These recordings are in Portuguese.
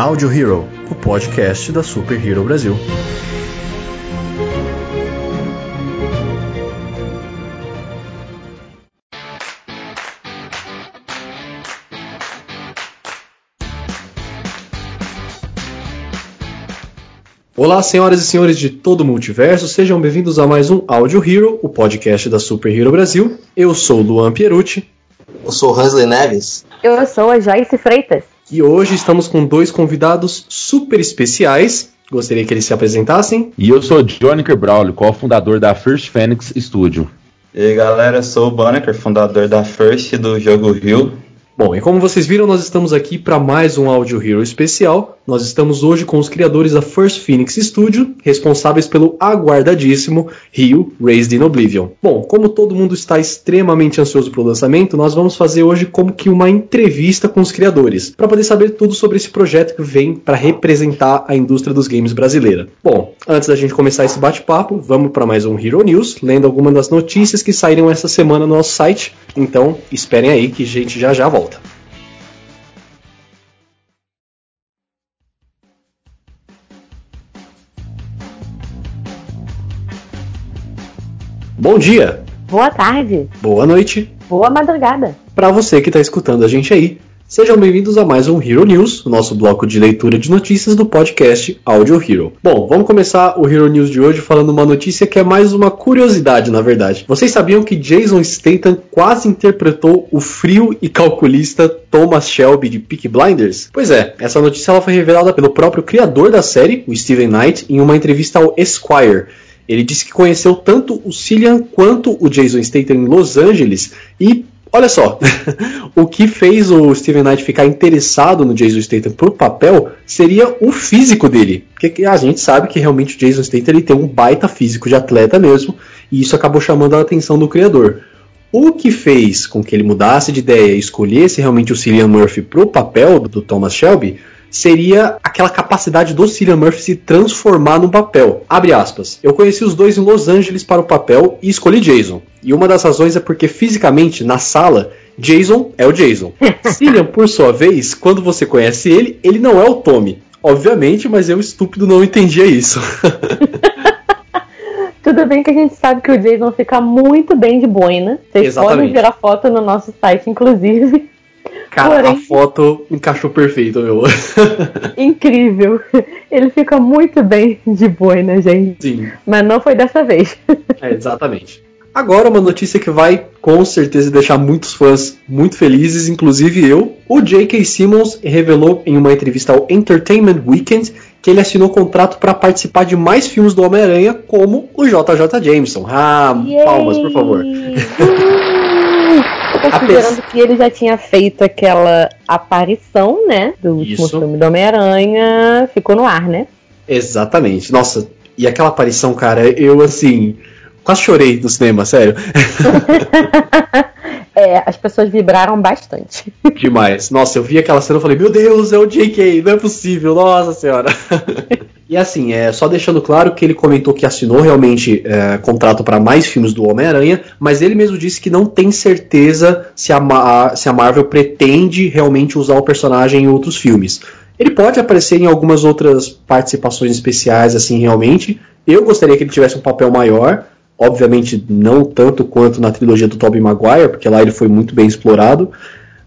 Audio Hero, o podcast da Super Hero Brasil. Olá, senhoras e senhores de todo o multiverso, sejam bem-vindos a mais um Audio Hero, o podcast da Super Hero Brasil. Eu sou o Luan Pierucci. Eu sou o Hansley Neves. Eu sou a Joyce Freitas. E hoje estamos com dois convidados super especiais. Gostaria que eles se apresentassem. E eu sou Johnny Braulio, co-fundador da First Phoenix Studio. E aí galera, eu sou o Banneker, fundador da First do jogo Rio. Bom, e como vocês viram, nós estamos aqui para mais um Audio Hero especial. Nós estamos hoje com os criadores da First Phoenix Studio, responsáveis pelo aguardadíssimo Rio Raised in Oblivion. Bom, como todo mundo está extremamente ansioso pelo lançamento, nós vamos fazer hoje como que uma entrevista com os criadores, para poder saber tudo sobre esse projeto que vem para representar a indústria dos games brasileira. Bom, antes da gente começar esse bate-papo, vamos para mais um Hero News, lendo algumas das notícias que saíram essa semana no nosso site. Então, esperem aí que a gente já já volta. Bom dia, Boa tarde. boa noite, Boa madrugada. para você que está escutando a gente aí. Sejam bem-vindos a mais um Hero News, o nosso bloco de leitura de notícias do podcast Audio Hero. Bom, vamos começar o Hero News de hoje falando uma notícia que é mais uma curiosidade, na verdade. Vocês sabiam que Jason Statham quase interpretou o frio e calculista Thomas Shelby de Peaky Blinders? Pois é, essa notícia ela foi revelada pelo próprio criador da série, o Steven Knight, em uma entrevista ao Esquire. Ele disse que conheceu tanto o Cillian quanto o Jason Statham em Los Angeles e olha só, o que fez o Steven Knight ficar interessado no Jason Statham pro papel seria o físico dele, porque a gente sabe que realmente o Jason Statham ele tem um baita físico de atleta mesmo e isso acabou chamando a atenção do criador. O que fez com que ele mudasse de ideia e escolhesse realmente o Cillian Murphy pro papel do Thomas Shelby seria aquela capacidade do Cillian Murphy se transformar no papel. Abre aspas. Eu conheci os dois em Los Angeles para o papel e escolhi Jason. E uma das razões é porque fisicamente, na sala, Jason é o Jason. Cillian, por sua vez, quando você conhece ele, ele não é o Tommy. Obviamente, mas eu estúpido não entendia isso. Tudo bem que a gente sabe que o Jason fica muito bem de boina. Vocês Exatamente. podem ver a foto no nosso site, inclusive. Cara, Porém- a foto encaixou perfeito, meu. Incrível. Ele fica muito bem de boina, gente. Sim. Mas não foi dessa vez. É, exatamente. Agora uma notícia que vai com certeza deixar muitos fãs muito felizes, inclusive eu. O J.K. Simmons revelou em uma entrevista ao Entertainment Weekend que ele assinou contrato para participar de mais filmes do Homem-Aranha, como o JJ Jameson. Ah, palmas, por favor. Considerando que ele já tinha feito aquela aparição, né? Do último Isso. filme do Homem-Aranha, ficou no ar, né? Exatamente. Nossa, e aquela aparição, cara, eu assim. Quase chorei no cinema, sério. É, as pessoas vibraram bastante. Demais. Nossa, eu vi aquela cena e falei, meu Deus, é o JK, não é possível, nossa senhora. e assim, é, só deixando claro que ele comentou que assinou realmente é, contrato para mais filmes do Homem-Aranha, mas ele mesmo disse que não tem certeza se a, se a Marvel pretende realmente usar o personagem em outros filmes. Ele pode aparecer em algumas outras participações especiais, assim, realmente. Eu gostaria que ele tivesse um papel maior, obviamente não tanto quanto na trilogia do Tobey Maguire, porque lá ele foi muito bem explorado,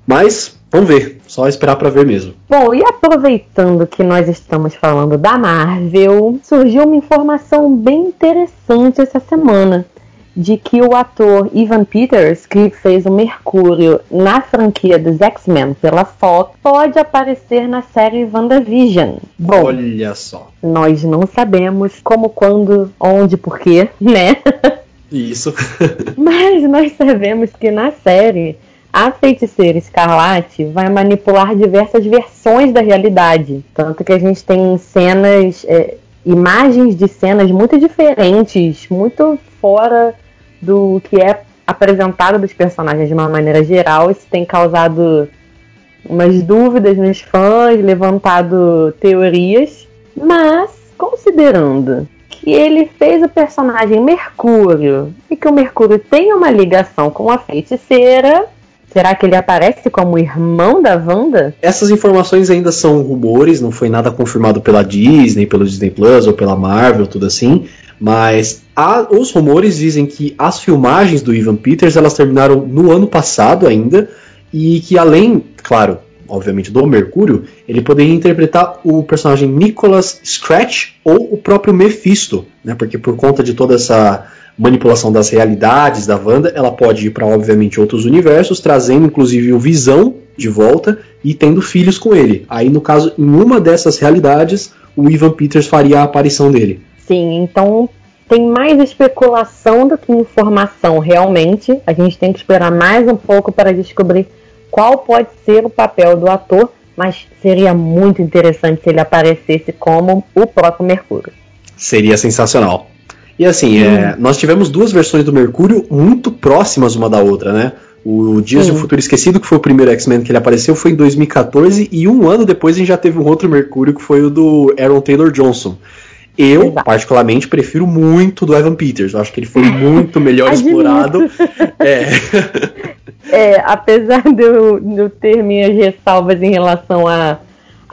mas vamos ver, só esperar pra ver mesmo. Bom, e aproveitando que nós estamos falando da Marvel, surgiu uma informação bem interessante essa semana. De que o ator Ivan Peters, que fez o Mercúrio na franquia dos X-Men pela Fox, pode aparecer na série WandaVision. Bom, Olha só. nós não sabemos como, quando, onde, porquê, né? Isso. Mas nós sabemos que na série a feiticeira Escarlate vai manipular diversas versões da realidade. Tanto que a gente tem cenas, é, imagens de cenas muito diferentes, muito fora do que é apresentado dos personagens de uma maneira geral. Isso tem causado umas dúvidas nos fãs, levantado teorias. Mas, considerando que ele fez o personagem Mercúrio e que o Mercúrio tem uma ligação com a feiticeira, Será que ele aparece como irmão da Wanda? Essas informações ainda são rumores, não foi nada confirmado pela Disney, pelo Disney Plus ou pela Marvel, tudo assim. Mas há, os rumores dizem que as filmagens do Ivan Peters elas terminaram no ano passado ainda e que além, claro, obviamente do Mercúrio, ele poderia interpretar o personagem Nicholas Scratch ou o próprio Mephisto, né? Porque por conta de toda essa manipulação das realidades da Wanda, ela pode ir para obviamente outros universos, trazendo inclusive o Visão de volta e tendo filhos com ele. Aí no caso, em uma dessas realidades, o Ivan Peters faria a aparição dele. Sim, então tem mais especulação do que informação realmente. A gente tem que esperar mais um pouco para descobrir qual pode ser o papel do ator, mas seria muito interessante se ele aparecesse como o próprio Mercúrio. Seria sensacional. E assim, hum. é, nós tivemos duas versões do Mercúrio muito próximas uma da outra, né? O Dias Sim. de um Futuro Esquecido, que foi o primeiro X-Men que ele apareceu, foi em 2014, e um ano depois a gente já teve um outro Mercúrio, que foi o do Aaron Taylor Johnson. Eu, Exato. particularmente, prefiro muito do Evan Peters. Eu acho que ele foi muito melhor explorado. É. é. apesar de eu, de eu ter minhas ressalvas em relação a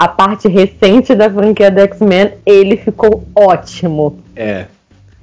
a parte recente da franquia do X-Men, ele ficou ótimo. É,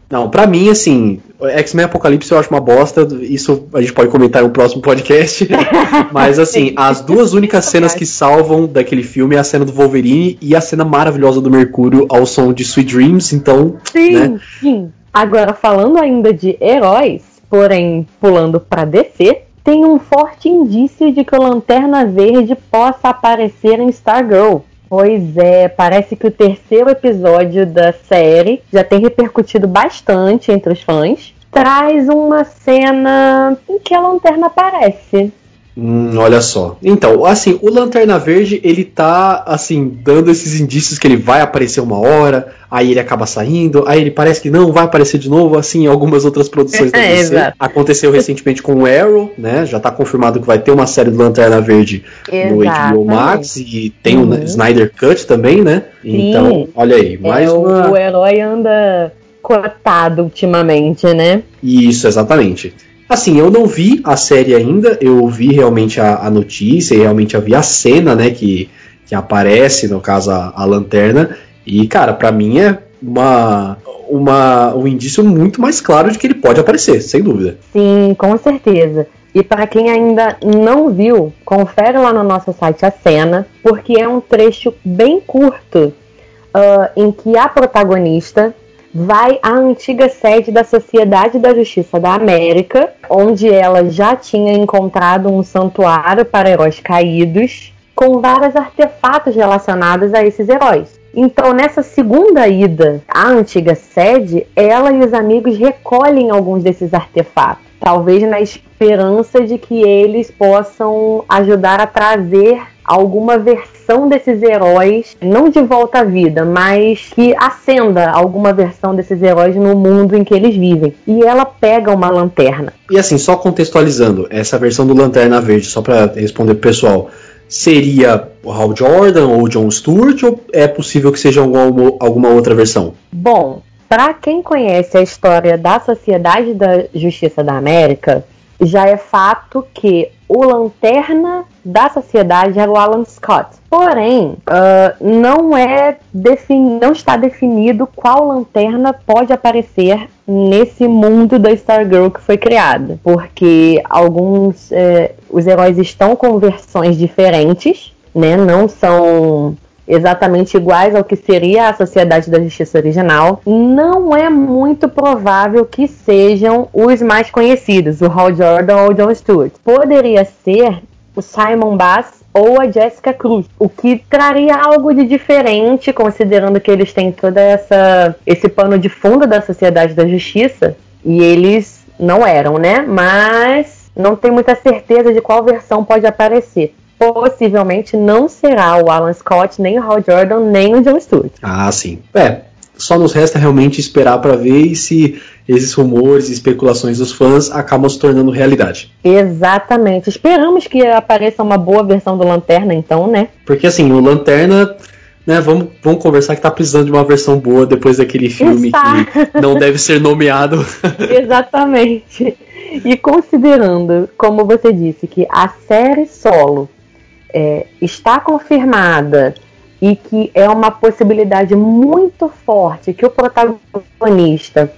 não, para mim, assim, X-Men Apocalipse eu acho uma bosta. Isso a gente pode comentar no próximo podcast. Mas, assim, as duas únicas cenas que salvam daquele filme é a cena do Wolverine e a cena maravilhosa do Mercúrio ao som de Sweet Dreams. Então. Sim, né? sim. Agora, falando ainda de heróis, porém pulando para DC, tem um forte indício de que o Lanterna Verde possa aparecer em Stargirl. Pois é, parece que o terceiro episódio da série já tem repercutido bastante entre os fãs. Traz uma cena em que a lanterna aparece. Hum, olha só. Então, assim, o Lanterna Verde, ele tá, assim, dando esses indícios que ele vai aparecer uma hora, aí ele acaba saindo, aí ele parece que não vai aparecer de novo, assim, em algumas outras produções da DC. É, Aconteceu recentemente com o Arrow, né? Já tá confirmado que vai ter uma série do Lanterna Verde no HBO Max e tem uhum. o Snyder Cut também, né? Sim. Então, olha aí, mais é, uma... O herói anda cotado ultimamente, né? Isso, exatamente. Assim, eu não vi a série ainda, eu vi realmente a, a notícia e realmente vi a cena, né, que, que aparece, no caso, a, a lanterna. E, cara, para mim é uma, uma, um indício muito mais claro de que ele pode aparecer, sem dúvida. Sim, com certeza. E para quem ainda não viu, confere lá no nosso site a cena, porque é um trecho bem curto uh, em que a protagonista vai à antiga sede da Sociedade da Justiça da América, onde ela já tinha encontrado um santuário para heróis caídos, com vários artefatos relacionados a esses heróis. Então, nessa segunda ida à antiga sede, ela e os amigos recolhem alguns desses artefatos, talvez na esperança de que eles possam ajudar a trazer alguma versão desses heróis, não de volta à vida, mas que acenda alguma versão desses heróis no mundo em que eles vivem. E ela pega uma lanterna. E assim, só contextualizando, essa versão do Lanterna Verde, só para responder pro pessoal, seria o Hal Jordan ou John Stewart ou é possível que seja alguma, alguma outra versão? Bom, para quem conhece a história da Sociedade da Justiça da América, já é fato que o lanterna da sociedade era o Alan Scott. Porém, uh, não é não está definido qual lanterna pode aparecer nesse mundo da Stargirl que foi criada, porque alguns eh, os heróis estão com versões diferentes, né? Não são exatamente iguais ao que seria a Sociedade da Justiça original, não é muito provável que sejam os mais conhecidos, o Hal Jordan ou o John Stewart. Poderia ser o Simon Bass ou a Jessica Cruz, o que traria algo de diferente, considerando que eles têm toda essa esse pano de fundo da Sociedade da Justiça e eles não eram, né? Mas não tem muita certeza de qual versão pode aparecer possivelmente não será o Alan Scott, nem o Hal Jordan, nem o John Stewart. Ah, sim. É, só nos resta realmente esperar para ver se esses rumores e especulações dos fãs acabam se tornando realidade. Exatamente. Esperamos que apareça uma boa versão do Lanterna, então, né? Porque assim, o Lanterna. Né, vamos, vamos conversar que tá precisando de uma versão boa depois daquele filme Está. que não deve ser nomeado. Exatamente. E considerando, como você disse, que a série solo é, está confirmada e que é uma possibilidade muito forte que o protagonista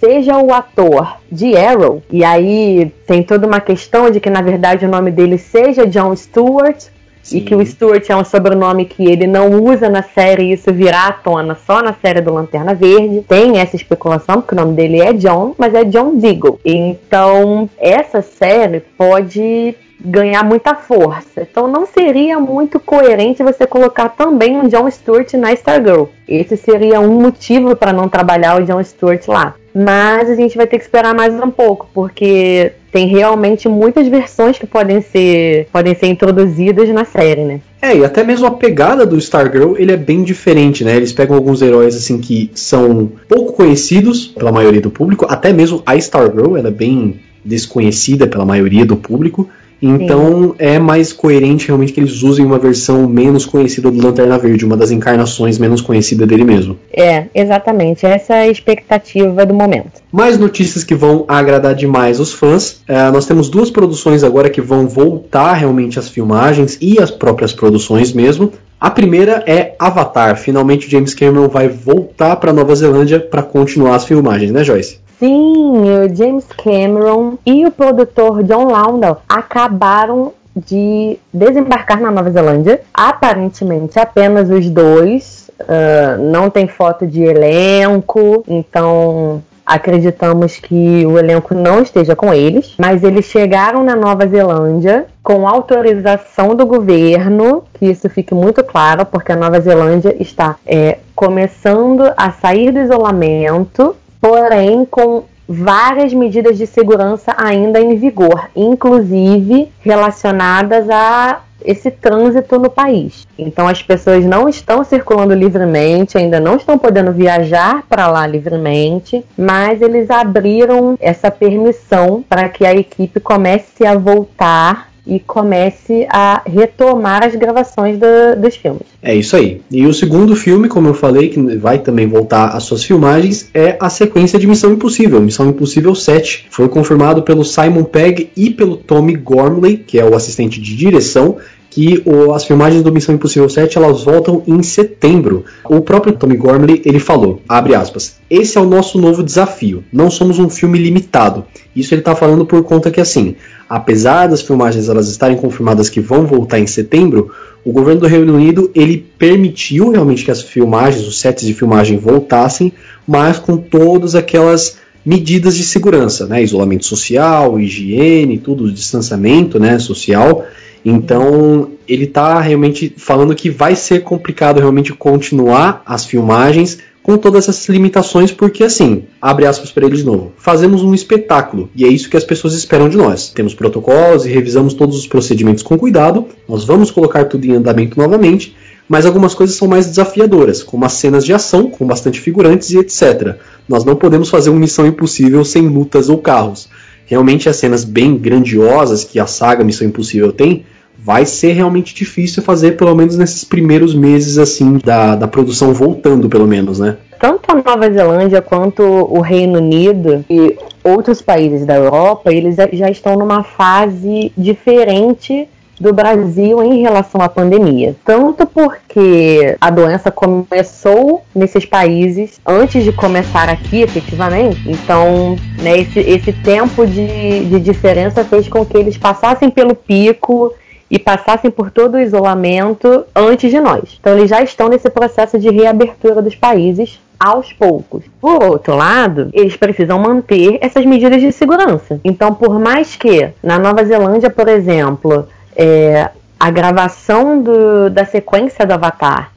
seja o ator de Arrow, e aí tem toda uma questão de que na verdade o nome dele seja John Stewart, Sim. e que o Stewart é um sobrenome que ele não usa na série e isso virá à tona só na série do Lanterna Verde. Tem essa especulação, porque o nome dele é John, mas é John Deagle. Então, essa série pode ganhar muita força. Então não seria muito coerente você colocar também um John Stewart na Stargirl. Esse seria um motivo para não trabalhar o John Stewart lá. Mas a gente vai ter que esperar mais um pouco, porque tem realmente muitas versões que podem ser, podem ser introduzidas na série, né? É, e até mesmo a pegada do Stargirl, ele é bem diferente, né? Eles pegam alguns heróis assim que são pouco conhecidos pela maioria do público, até mesmo a Stargirl, ela é bem desconhecida pela maioria do público, então Sim. é mais coerente realmente que eles usem uma versão menos conhecida do Lanterna Verde, uma das encarnações menos conhecida dele mesmo. É, exatamente. Essa é a expectativa do momento. Mais notícias que vão agradar demais os fãs. É, nós temos duas produções agora que vão voltar realmente às filmagens e às próprias produções mesmo. A primeira é Avatar. Finalmente o James Cameron vai voltar para Nova Zelândia para continuar as filmagens, né, Joyce? Sim, o James Cameron e o produtor John Loundell acabaram de desembarcar na Nova Zelândia. Aparentemente, apenas os dois. Uh, não tem foto de elenco, então acreditamos que o elenco não esteja com eles, mas eles chegaram na Nova Zelândia com autorização do governo, que isso fique muito claro, porque a Nova Zelândia está é, começando a sair do isolamento porém com várias medidas de segurança ainda em vigor, inclusive relacionadas a esse trânsito no país. Então as pessoas não estão circulando livremente, ainda não estão podendo viajar para lá livremente, mas eles abriram essa permissão para que a equipe comece a voltar e comece a retomar as gravações do, dos filmes. É isso aí. E o segundo filme, como eu falei, que vai também voltar às suas filmagens, é a sequência de Missão Impossível. Missão Impossível 7 foi confirmado pelo Simon Pegg e pelo Tommy Gormley, que é o assistente de direção, que o, as filmagens do Missão Impossível 7 elas voltam em setembro. O próprio Tommy Gormley ele falou, abre aspas, esse é o nosso novo desafio. Não somos um filme limitado. Isso ele está falando por conta que assim, apesar das filmagens elas estarem confirmadas que vão voltar em setembro, o governo do Reino Unido ele permitiu realmente que as filmagens, os sets de filmagem voltassem, mas com todas aquelas medidas de segurança, né, isolamento social, higiene, tudo, distanciamento, né, social. Então ele está realmente falando que vai ser complicado realmente continuar as filmagens com todas essas limitações, porque assim, abre aspas para ele de novo, fazemos um espetáculo e é isso que as pessoas esperam de nós. Temos protocolos e revisamos todos os procedimentos com cuidado, nós vamos colocar tudo em andamento novamente, mas algumas coisas são mais desafiadoras, como as cenas de ação, com bastante figurantes e etc. Nós não podemos fazer uma missão impossível sem lutas ou carros. Realmente as cenas bem grandiosas que a saga Missão Impossível tem, vai ser realmente difícil fazer, pelo menos nesses primeiros meses assim da, da produção voltando, pelo menos, né? Tanto a Nova Zelândia quanto o Reino Unido e outros países da Europa, eles já estão numa fase diferente do Brasil em relação à pandemia. Tanto porque a doença começou nesses países antes de começar aqui, efetivamente. Então, né, esse, esse tempo de, de diferença fez com que eles passassem pelo pico e passassem por todo o isolamento antes de nós. Então eles já estão nesse processo de reabertura dos países aos poucos. Por outro lado, eles precisam manter essas medidas de segurança. Então, por mais que na Nova Zelândia, por exemplo, é, a gravação do, da sequência do Avatar,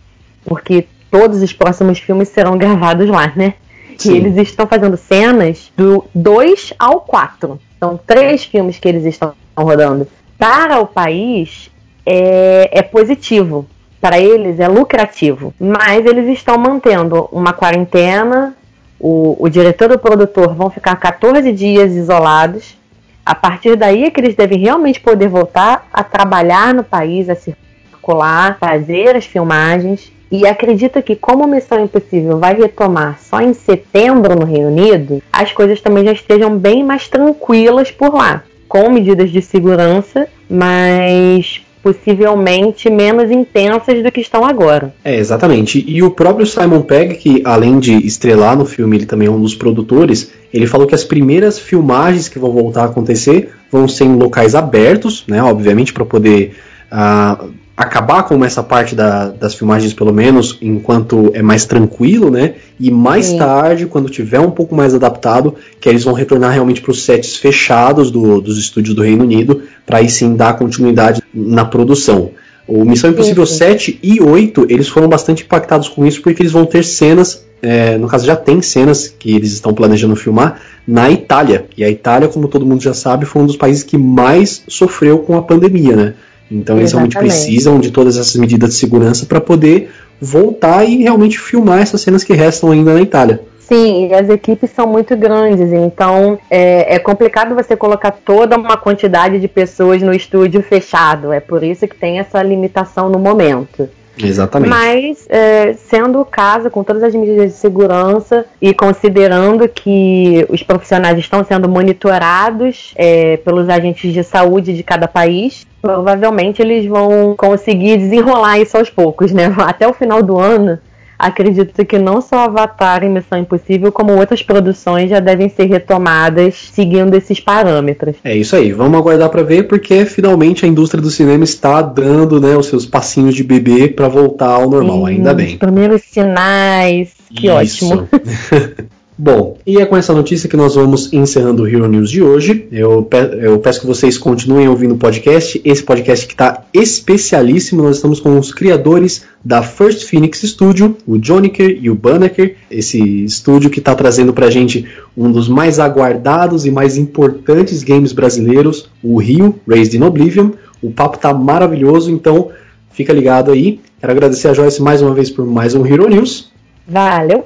porque todos os próximos filmes serão gravados lá, né? Sim. E eles estão fazendo cenas do 2 ao 4. São três filmes que eles estão rodando para o país é, é positivo, para eles é lucrativo, mas eles estão mantendo uma quarentena. O, o diretor e o produtor vão ficar 14 dias isolados. A partir daí é que eles devem realmente poder voltar a trabalhar no país, a circular, fazer as filmagens. e acredita que, como Missão Impossível vai retomar só em setembro no Reino Unido, as coisas também já estejam bem mais tranquilas por lá, com medidas de segurança, mas possivelmente menos intensas do que estão agora. É, exatamente. E o próprio Simon Pegg, que além de estrelar no filme, ele também é um dos produtores, ele falou que as primeiras filmagens que vão voltar a acontecer vão ser em locais abertos, né, obviamente para poder uh, acabar com essa parte da, das filmagens, pelo menos, enquanto é mais tranquilo, né? E mais Sim. tarde, quando tiver um pouco mais adaptado, que eles vão retornar realmente para os sets fechados do, dos estúdios do Reino Unido, para aí sim dar continuidade na produção. O Missão Impossível Sim. 7 e 8, eles foram bastante impactados com isso, porque eles vão ter cenas, é, no caso já tem cenas que eles estão planejando filmar, na Itália. E a Itália, como todo mundo já sabe, foi um dos países que mais sofreu com a pandemia, né? Então eles realmente precisam de todas essas medidas de segurança para poder voltar e realmente filmar essas cenas que restam ainda na Itália. Sim, e as equipes são muito grandes, então é, é, complicado você colocar toda uma quantidade de pessoas no estúdio fechado. É por isso que tem essa limitação no momento. Exatamente. Mas, é, sendo o caso, com todas as medidas de segurança e considerando que os profissionais estão sendo monitorados é, pelos agentes de saúde de cada país, provavelmente eles vão conseguir desenrolar isso aos poucos, né? Até o final do ano acredito que não só Avatar e Missão Impossível, como outras produções já devem ser retomadas seguindo esses parâmetros. É isso aí, vamos aguardar para ver, porque finalmente a indústria do cinema está dando né, os seus passinhos de bebê para voltar ao normal, Sim, ainda bem. Os primeiros sinais, que isso. ótimo. Bom, e é com essa notícia que nós vamos encerrando o Hero News de hoje. Eu, pe eu peço que vocês continuem ouvindo o podcast. Esse podcast que está especialíssimo. Nós estamos com os criadores da First Phoenix Studio, o Joniker e o Banneker. Esse estúdio que está trazendo para a gente um dos mais aguardados e mais importantes games brasileiros, o Rio, Raised in Oblivion. O papo tá maravilhoso, então fica ligado aí. Quero agradecer a Joyce mais uma vez por mais um Hero News. Valeu!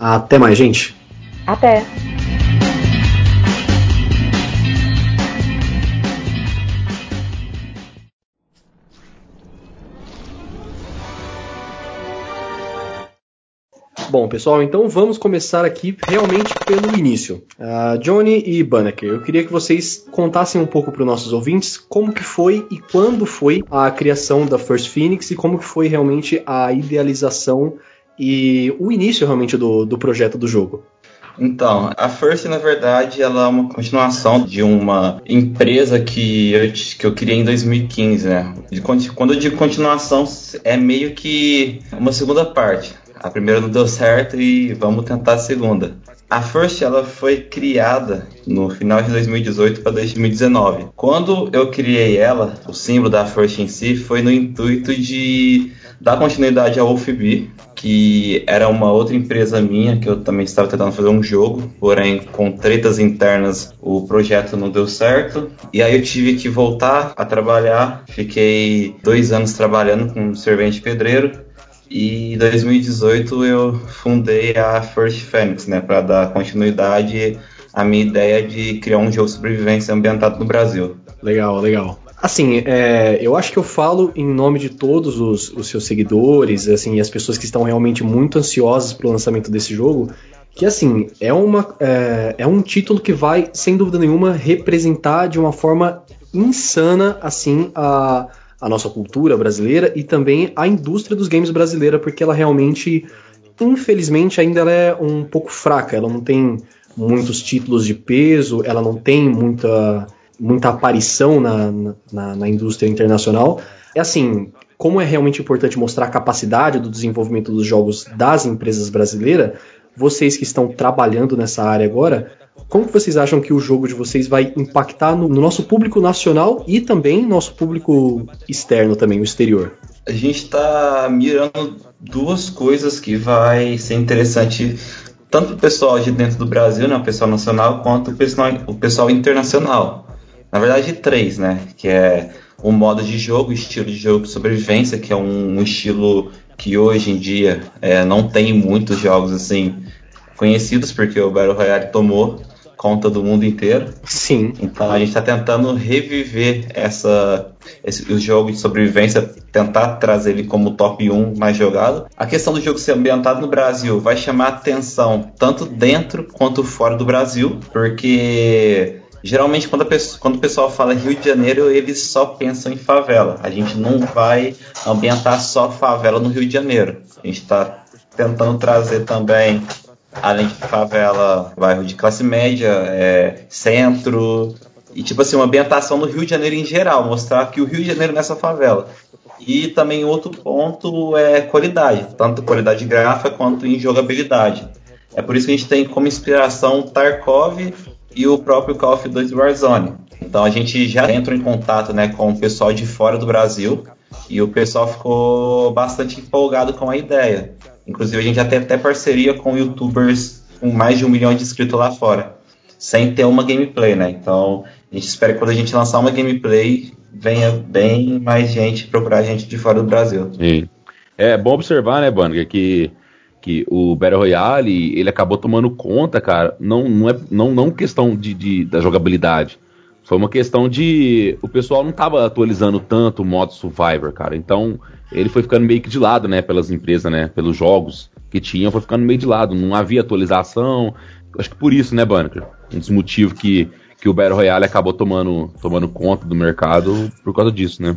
Até mais, gente! Até! Bom, pessoal, então vamos começar aqui realmente pelo início. Uh, Johnny e Banneker, eu queria que vocês contassem um pouco para os nossos ouvintes como que foi e quando foi a criação da First Phoenix e como que foi realmente a idealização e o início realmente do, do projeto do jogo. Então, a First, na verdade, ela é uma continuação de uma empresa que eu, que eu criei em 2015, né? Quando eu digo continuação, é meio que uma segunda parte. A primeira não deu certo e vamos tentar a segunda. A First ela foi criada no final de 2018 para 2019. Quando eu criei ela, o símbolo da First em si foi no intuito de dar continuidade ao UFB, que era uma outra empresa minha que eu também estava tentando fazer um jogo, porém com tretas internas o projeto não deu certo. E aí eu tive que voltar a trabalhar. Fiquei dois anos trabalhando com servente pedreiro. E em 2018 eu fundei a First Phoenix, né, para dar continuidade à minha ideia de criar um jogo de sobrevivência ambientado no Brasil. Legal, legal. Assim, é, eu acho que eu falo em nome de todos os, os seus seguidores, assim, as pessoas que estão realmente muito ansiosas pelo lançamento desse jogo, que assim é uma é, é, um título que vai sem dúvida nenhuma representar de uma forma insana assim a, a nossa cultura brasileira e também a indústria dos games brasileira porque ela realmente infelizmente ainda ela é um pouco fraca ela não tem muitos títulos de peso ela não tem muita muita aparição na, na, na indústria internacional. É assim, como é realmente importante mostrar a capacidade do desenvolvimento dos jogos das empresas brasileiras, vocês que estão trabalhando nessa área agora, como vocês acham que o jogo de vocês vai impactar no, no nosso público nacional e também nosso público externo também, o exterior? A gente está mirando duas coisas que vai ser interessante tanto o pessoal de dentro do Brasil, né, o pessoal nacional, quanto o pessoal, o pessoal internacional. Na verdade, três, né? Que é o modo de jogo, o estilo de jogo de sobrevivência, que é um, um estilo que hoje em dia é, não tem muitos jogos assim conhecidos, porque o Battle Royale tomou conta do mundo inteiro. Sim. Então a gente está tentando reviver essa, esse, o jogo de sobrevivência, tentar trazer ele como top 1 mais jogado. A questão do jogo ser ambientado no Brasil vai chamar atenção tanto dentro quanto fora do Brasil, porque geralmente quando, pessoa, quando, o pessoal fala Rio de Janeiro, eles só pensam em favela. A gente não vai ambientar só favela no Rio de Janeiro. A gente está tentando trazer também além de favela, bairro de classe média, é, centro, e tipo assim, uma ambientação no Rio de Janeiro em geral, mostrar que o Rio de Janeiro nessa favela. E também outro ponto é qualidade, tanto qualidade gráfica quanto em jogabilidade. É por isso que a gente tem como inspiração Tarkov e o próprio Call of Duty Warzone. Então a gente já entrou em contato né, com o pessoal de fora do Brasil e o pessoal ficou bastante empolgado com a ideia. Inclusive, a gente já tem até parceria com youtubers com mais de um milhão de inscritos lá fora, sem ter uma gameplay, né? Então, a gente espera que quando a gente lançar uma gameplay, venha bem mais gente procurar a gente de fora do Brasil. Sim. É bom observar, né, Banga, que, que o Battle Royale, ele acabou tomando conta, cara, não, não é não, não questão de, de da jogabilidade, foi uma questão de. O pessoal não estava atualizando tanto o modo Survivor, cara. Então, ele foi ficando meio que de lado, né? Pelas empresas, né? Pelos jogos que tinham, foi ficando meio de lado. Não havia atualização. Acho que por isso, né, Bunker? Um dos motivos que, que o Battle Royale acabou tomando, tomando conta do mercado por causa disso, né?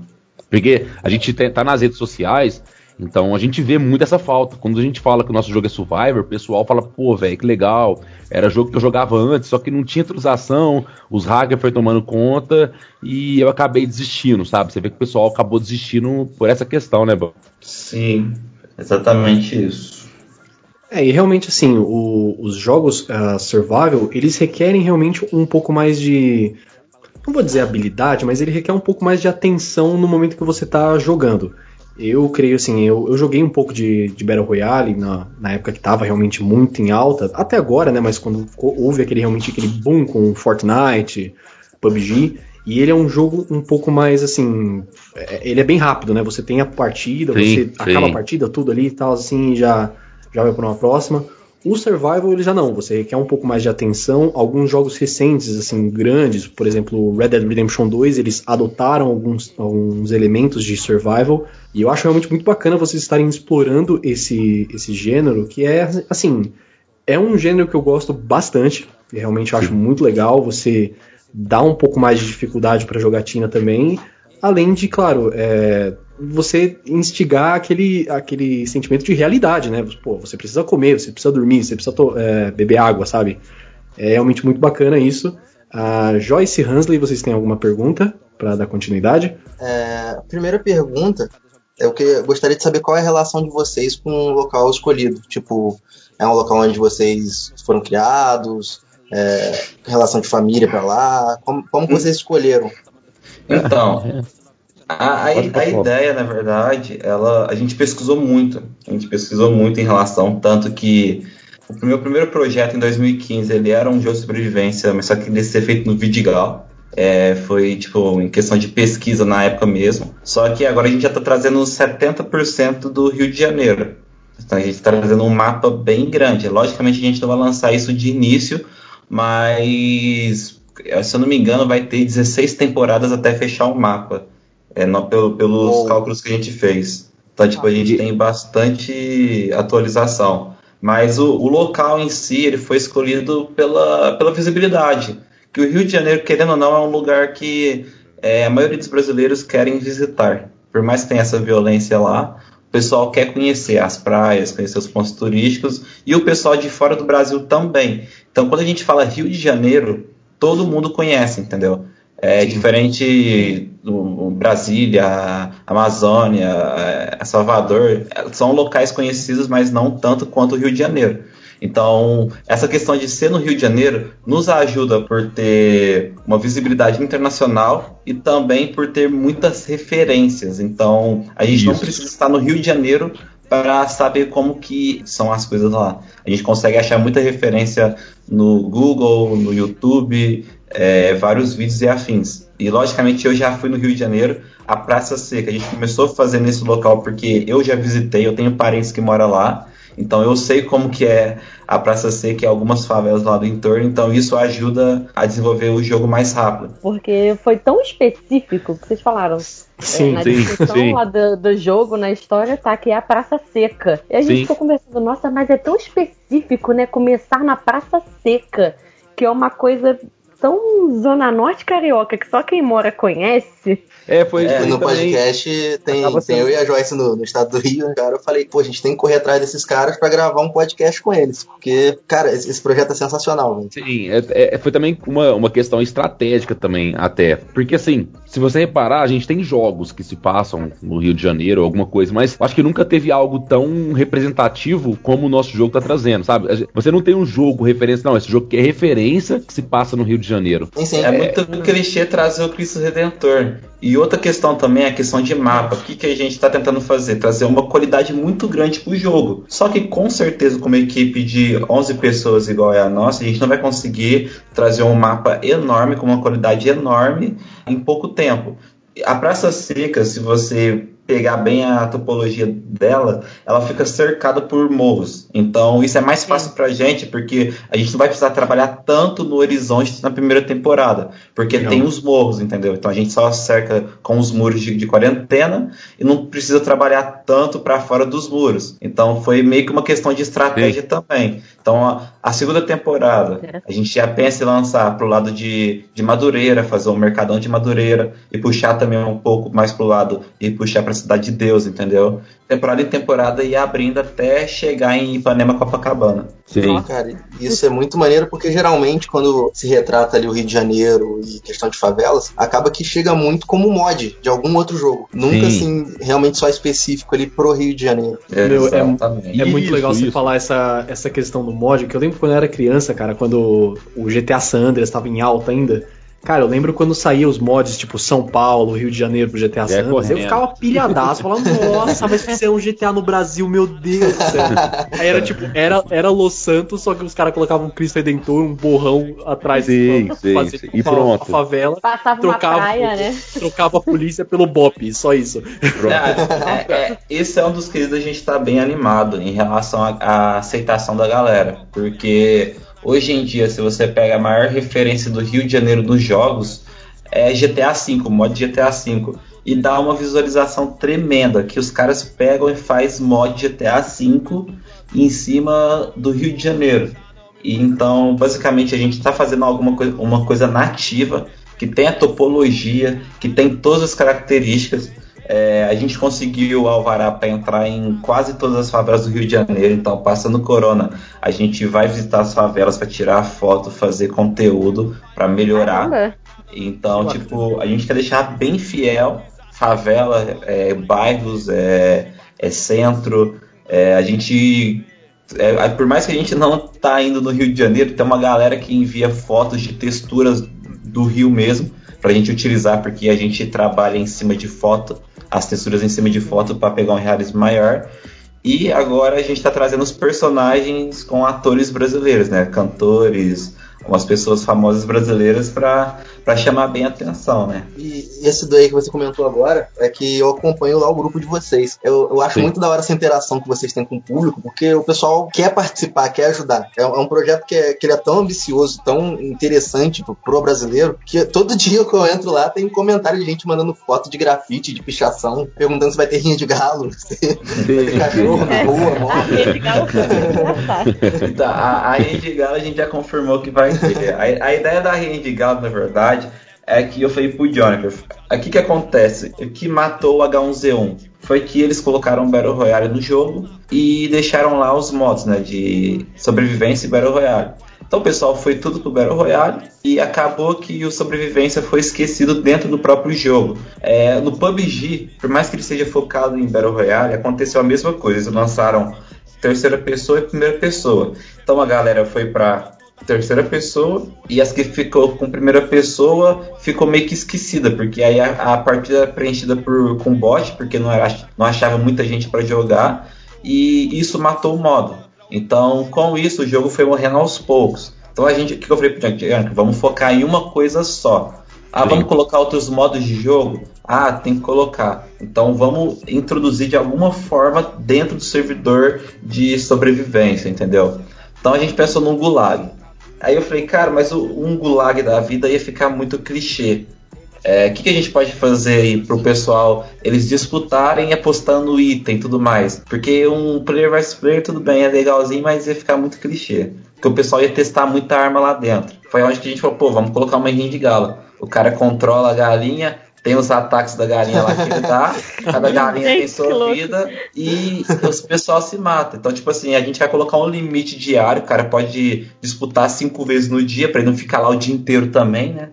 Porque a gente tá nas redes sociais então a gente vê muito essa falta. Quando a gente fala que o nosso jogo é Survivor, o pessoal fala, pô, velho, que legal. Era jogo que eu jogava antes, só que não tinha atualização, os hackers foi tomando conta e eu acabei desistindo, sabe? Você vê que o pessoal acabou desistindo por essa questão, né, Bom? Sim, exatamente isso. É, e realmente assim, o, os jogos uh, survival, eles requerem realmente um pouco mais de. Não vou dizer habilidade, mas ele requer um pouco mais de atenção no momento que você está jogando. Eu creio assim, eu, eu joguei um pouco de, de Battle Royale na, na época que estava realmente muito em alta, até agora, né? Mas quando houve aquele realmente aquele boom com Fortnite, PUBG, e ele é um jogo um pouco mais assim. É, ele é bem rápido, né? Você tem a partida, sim, você sim. acaba a partida, tudo ali e tal, assim, e já, já vai para uma próxima. O Survival ele já não, você quer um pouco mais de atenção. Alguns jogos recentes, assim, grandes, por exemplo, Red Dead Redemption 2, eles adotaram alguns, alguns elementos de Survival. E eu acho realmente muito bacana vocês estarem explorando esse, esse gênero, que é, assim, é um gênero que eu gosto bastante. Realmente acho muito legal. Você dá um pouco mais de dificuldade para jogatina também. Além de, claro, é, você instigar aquele, aquele sentimento de realidade, né? Pô, você precisa comer, você precisa dormir, você precisa é, beber água, sabe? É realmente muito bacana isso. A Joyce Hansley, vocês têm alguma pergunta para dar continuidade? É, a primeira pergunta é o que eu gostaria de saber qual é a relação de vocês com o local escolhido. Tipo, é um local onde vocês foram criados, é, relação de família para lá, como, como vocês escolheram? Então, a, a, a, ideia, na verdade, ela, a gente pesquisou muito. A gente pesquisou muito em relação, tanto que o meu primeiro projeto em 2015 ele era um jogo de sobrevivência, mas só que ele ia ser feito no Vidigal. É, foi tipo em questão de pesquisa na época mesmo. Só que agora a gente já está trazendo 70% do Rio de Janeiro. Então a gente está trazendo um mapa bem grande. Logicamente a gente não vai lançar isso de início, mas se eu não me engano vai ter 16 temporadas até fechar o mapa é, não, pelo, pelos oh. cálculos que a gente fez. Então, tipo, a gente tem bastante atualização. Mas o, o, local em si ele foi escolhido pela, pela visibilidade. Que o Rio de Janeiro, querendo ou não, é um lugar que é, a maioria dos brasileiros querem visitar. Por mais que tenha essa violência lá, o pessoal quer conhecer as praias, conhecer os pontos turísticos e o pessoal de fora do Brasil também. Então, quando a gente fala Rio de Janeiro, todo mundo conhece, entendeu? É Sim. diferente do Brasília, Amazônia, é, Salvador, são locais conhecidos, mas não tanto quanto o Rio de Janeiro. Então, essa questão de ser no Rio de Janeiro nos ajuda por ter uma visibilidade internacional e também por ter muitas referências. Então, a gente Isso. não precisa estar no Rio de Janeiro para saber como que são as coisas lá. A gente consegue achar muita referência no Google, no YouTube, é, vários vídeos e afins. E logicamente eu já fui no Rio de Janeiro, a Praça Seca. A gente começou a fazer nesse local porque eu já visitei, eu tenho parentes que moram lá. Então eu sei como que é a Praça Seca e algumas favelas lá do entorno, então isso ajuda a desenvolver o jogo mais rápido. Porque foi tão específico que vocês falaram. Sim, é, na sim, descrição sim. lá do, do jogo, na história, tá que é a Praça Seca. E a gente Sim. ficou conversando, nossa, mas é tão específico, né? Começar na Praça Seca, que é uma coisa tão Zona Norte carioca que só quem mora conhece. É, foi É, no também- podcast tem, tem sendo- eu e a Joyce no, no estado do Rio, cara. Eu falei, pô, a gente tem que correr atrás desses caras pra gravar um podcast com eles. Porque, cara, esse, esse projeto é sensacional, velho. Sim, é- é- foi também uma, uma questão estratégica também, até. Porque assim, se você reparar, a gente tem jogos que se passam no Rio de Janeiro, alguma coisa, mas acho que nunca teve algo tão representativo como o nosso jogo tá trazendo, sabe? Você não tem um jogo referência, não, esse jogo que é referência que se passa no Rio de Janeiro. Sim, sim. É muito clichê trazer o Cristo Redentor. E outra questão também é a questão de mapa. O que, que a gente está tentando fazer? Trazer uma qualidade muito grande pro jogo. Só que com certeza, com uma equipe de 11 pessoas igual é a nossa, a gente não vai conseguir trazer um mapa enorme, com uma qualidade enorme, em pouco tempo. A Praça Seca, se você pegar bem a topologia dela, ela fica cercada por morros. Então isso é mais fácil pra gente, porque a gente não vai precisar trabalhar tanto no horizonte na primeira temporada, porque Não. tem os morros, entendeu? Então a gente só cerca com os muros de, de quarentena e não precisa trabalhar tanto para fora dos muros. Então foi meio que uma questão de estratégia também. Então a, a segunda temporada a gente já pensa em lançar pro lado de, de Madureira, fazer um mercadão de Madureira e puxar também um pouco mais pro lado e puxar pra Cidade de Deus, entendeu? Temporada em temporada e abrindo até chegar em Ipanema Copacabana. Sim. Cara, isso é muito maneiro porque geralmente quando se retrata ali o Rio de Janeiro e questão de favelas, acaba que chega muito como mod de algum outro jogo. Nunca Sim. assim, realmente só específico ali pro Rio de Janeiro. Meu, é-. É muito Isso, legal você isso. falar essa, essa questão do mod, que eu lembro quando eu era criança, cara, quando o GTA San Andreas estava em alta ainda. Cara, eu lembro quando saía os mods, tipo São Paulo, Rio de Janeiro pro GTA San É, Andreas, eu ficava pilhadaço, falando, nossa, vai ser um GTA no Brasil, meu Deus do céu. Aí era tipo, era, era Los Santos, só que os caras colocavam um Cristo Redentor, um borrão atrás Sim, pra sim, fazer sim. E a- pronto. a favela, Passava Trocava uma praia, né? trocava a polícia pelo BOP, só isso. É, é, é, esse é um dos quesitos a gente tá bem animado em relação à aceitação da galera. Porque hoje em dia, se você pega a maior referência do Rio de Janeiro nos jogos, é GTA V, o mod GTA V. E dá uma visualização tremenda, que os caras pegam e faz mod GTA V em cima do Rio de Janeiro. E então, basicamente, a gente está fazendo alguma coisa, uma coisa nativa, que tem a topologia, que tem todas as características. É, a gente conseguiu o alvará para entrar em quase todas as favelas do Rio de Janeiro. Então, passando corona, a gente vai visitar as favelas para tirar foto, fazer conteúdo para melhorar. Caramba. Então, tipo, a gente quer deixar bem fiel favela, é, bairros, é, é centro. é, a gente. é, por mais que a gente não tá indo no Rio de Janeiro, tem uma galera que envia fotos de texturas do Rio mesmo pra gente utilizar, porque a gente trabalha em cima de foto, as texturas em cima de foto para pegar um realismo maior. E agora a gente está trazendo os personagens com atores brasileiros, né? Cantores, umas pessoas famosas brasileiras para chamar bem a atenção, né? E esse daí que você comentou agora é que eu acompanho lá o grupo de vocês. Eu, eu acho Sim. muito da hora essa interação que vocês têm com o público, porque o pessoal quer participar, quer ajudar. É, um é um projeto que, é, que ele é tão ambicioso, tão interessante pro, pro brasileiro, que todo dia que eu entro lá tem comentário de gente mandando foto de grafite, de pichação, perguntando se vai ter rinha de galo, se vai ter cachorro na rua, Ah, moto. esse galo foi. Tá, a, a Rainha de Galo a gente já confirmou que vai. A, ideia da Rainha de Galo, na verdade, é que eu falei pro Johnny, o que acontece? O que matou o H1Z1 foi que eles colocaram Battle Royale no jogo e deixaram lá os mods, né, de sobrevivência e Battle Royale. Então pessoal foi tudo pro Battle Royale e acabou que o sobrevivência foi esquecido dentro do próprio jogo. É, no PUBG, por mais que ele seja focado em Battle Royale, aconteceu a mesma coisa. Eles lançaram terceira pessoa e primeira pessoa. Então a galera foi pra terceira pessoa e as que ficou com primeira pessoa ficou meio que esquecida, porque aí a, a partida era preenchida por, com bot, porque não, era, não achava muita gente para jogar e isso matou o modo. Então, com isso, o jogo foi morrendo aos poucos. Então a gente, o que eu falei pro Jank? Jank, Vamos focar em uma coisa só. Ah, Sim. vamos colocar outros modos de jogo? Ah, tem que colocar. Então vamos introduzir de alguma forma dentro do servidor de sobrevivência, entendeu? Então a gente pensou num gulag. Aí eu falei, cara, mas o, um gulag da vida ia ficar muito clichê. É, O que, que a gente pode fazer aí pro pessoal eles disputarem apostando item e tudo mais? Porque um player versus player, tudo bem, é legalzinho, mas ia ficar muito clichê. Porque o pessoal ia testar muita arma lá dentro. Foi onde que a gente falou, pô, vamos colocar uma rinha de gala. O cara controla a galinha, tem os ataques da galinha lá que ele dá, cada galinha tem sua vida e o pessoal se mata. Então, tipo assim, a gente vai colocar um limite diário, o cara pode disputar cinco vezes no dia, pra ele não ficar lá o dia inteiro também, né?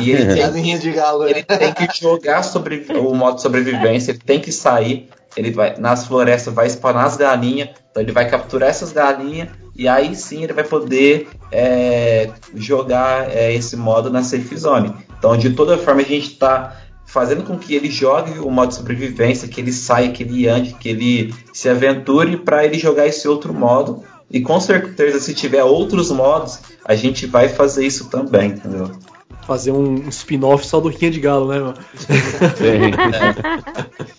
E ele tem Galinha de galo, né? ele tem que jogar sobre o modo sobrevivência, ele tem que sair, ele vai nas florestas vai spawnar as galinhas, então ele vai capturar essas galinhas e aí sim ele vai poder é, jogar é, esse modo na safe zone. Então de toda forma a gente está fazendo com que ele jogue o modo sobrevivência, que ele saia, que ele ande, que ele se aventure para ele jogar esse outro modo. E com certeza, se tiver outros modos, a gente vai fazer isso também, entendeu? Fazer um spin-off só do Rinha de Galo, né, mano? Sim. É,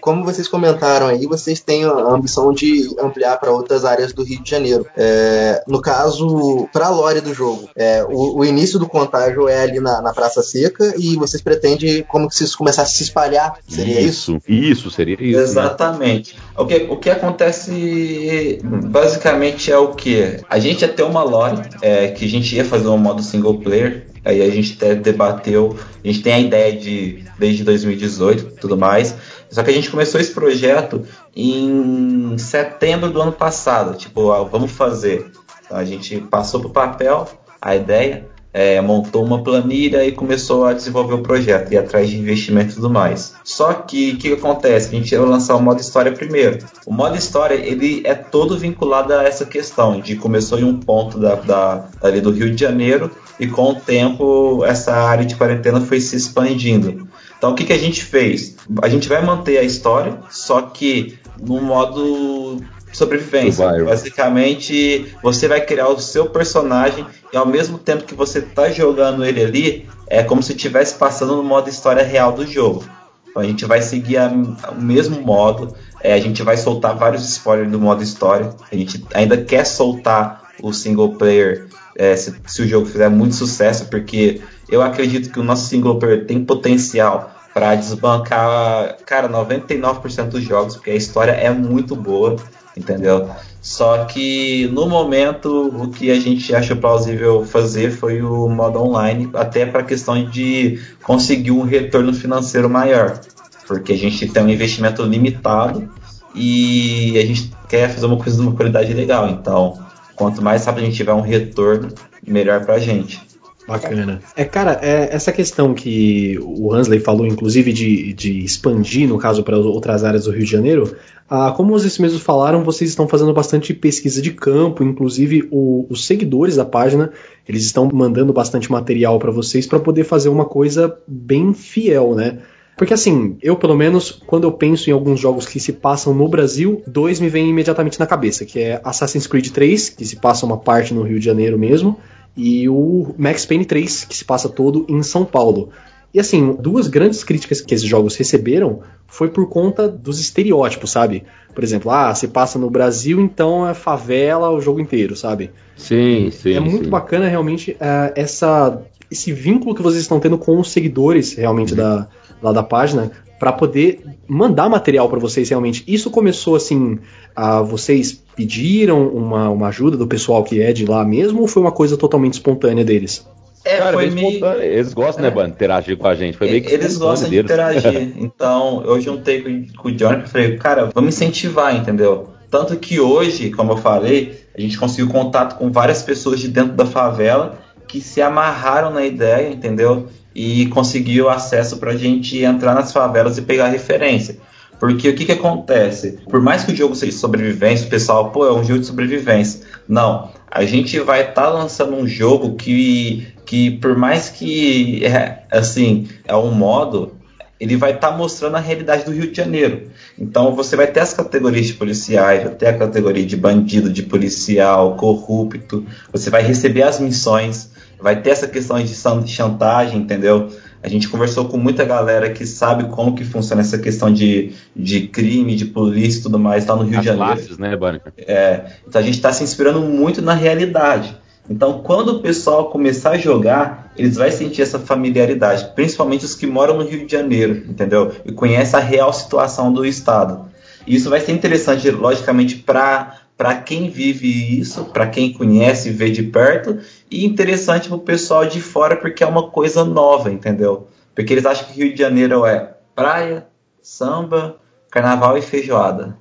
como vocês comentaram aí, vocês têm a ambição de ampliar para outras áreas do Rio de Janeiro. É, no caso, para a lore do jogo, é, o, o início do contágio é ali na, na Praça Seca e vocês pretendem como que isso começasse a se espalhar? Seria isso? isso, isso seria isso. né? Exatamente. O, que, o que acontece basicamente é o que? A gente ia ter uma lore é, que a gente ia fazer um modo single player. Aí a gente até debateu, a gente tem a ideia de desde 2018 e tudo mais. Só que a gente começou esse projeto em setembro do ano passado. Tipo, ah, vamos fazer. Então a gente passou pro papel a ideia, é, montou uma planilha e começou a desenvolver o projeto, ir atrás de investimento e tudo mais. Só que o que, que acontece? A gente ia lançar o modo história primeiro. O modo história ele é todo vinculado a essa questão de começou em um ponto da, da- ali do Rio de Janeiro e com o tempo essa área de quarentena foi se expandindo. Então o que, que a gente fez? A gente vai manter a história, só que no modo sobrevivência. Survival. Basicamente, você vai criar o seu personagem e ao mesmo tempo que você está jogando ele ali, é como se estivesse passando no modo história real do jogo. Então a gente vai seguir a- o mesmo modo, é, a gente vai soltar vários spoilers do modo história. A gente ainda quer soltar o single player é, se, se o jogo fizer muito sucesso, porque eu acredito que o nosso single player tem potencial para desbancar, cara, 99% dos jogos, porque a história é muito boa, entendeu? Só que no momento o que a gente acha plausível fazer foi o modo online, até para a questão de conseguir um retorno financeiro maior, porque a gente tem um investimento limitado e a gente quer fazer uma coisa de uma qualidade legal. Então, quanto mais rápido a gente tiver um retorno, melhor pra gente. Bacana. É, cara, é, essa questão que o Hansley falou, inclusive, de, de expandir, no caso, para outras áreas do Rio de Janeiro, ah, como vocês mesmos falaram, vocês estão fazendo bastante pesquisa de campo, inclusive o- os seguidores da página, eles estão mandando bastante material para vocês para poder fazer uma coisa bem fiel, né? Porque assim, eu pelo menos, quando eu penso em alguns jogos que se passam no Brasil, dois me vêm imediatamente na cabeça, que é Assassin's Creed 3, que se passa uma parte no Rio de Janeiro mesmo, e o Max Payne 3, que se passa todo em São Paulo. E assim, duas grandes críticas que esses jogos receberam foi por conta dos estereótipos, sabe? Por exemplo, ah, se passa no Brasil, então é favela o jogo inteiro, sabe? Sim, sim. é muito sim. bacana realmente é, essa, esse vínculo que vocês estão tendo com os seguidores realmente da, lá da página para poder mandar material para vocês realmente. Isso começou assim, a vocês pediram uma, uma ajuda do pessoal que é de lá mesmo ou foi uma coisa totalmente espontânea deles? É, Cara, foi meio. Eles gostam, né, É. mano, de interagir com a gente. Foi meio que Eles gostam de deles. interagir. Então, eu juntei com, com o Johnny e falei, cara, vamos incentivar, entendeu? Tanto que hoje, como eu falei, a gente conseguiu contato com várias pessoas de dentro da favela que se amarraram na ideia, entendeu? E conseguiu acesso pra gente entrar nas favelas e pegar referência. Porque o que, que acontece? Por mais que o jogo seja sobrevivência, o pessoal, pô, é um jogo de sobrevivência. Não, a gente vai estar lançando um jogo que, que por mais que, é, assim, é um modo, ele vai estar mostrando a realidade do Rio de Janeiro. Então você vai ter as categorias de policiais, vai ter a categoria de bandido, de policial, corrupto, você vai receber as missões, vai ter essa questão de chantagem, entendeu? A gente conversou com muita galera que sabe como que funciona essa questão de, de crime, de polícia e tudo mais lá no Rio As de Janeiro. classes, né, Bânica? É, então a gente está se inspirando muito na realidade. Então, quando o pessoal começar a jogar, eles vão sentir essa familiaridade, principalmente os que moram no Rio de Janeiro, entendeu? E conhecem a real situação do estado. E isso vai ser interessante, logicamente, para para quem vive isso, para quem conhece e vê de perto, e interessante para o pessoal de fora porque é uma coisa nova, entendeu? Porque eles acham que Rio de Janeiro é praia, samba, carnaval e feijoada.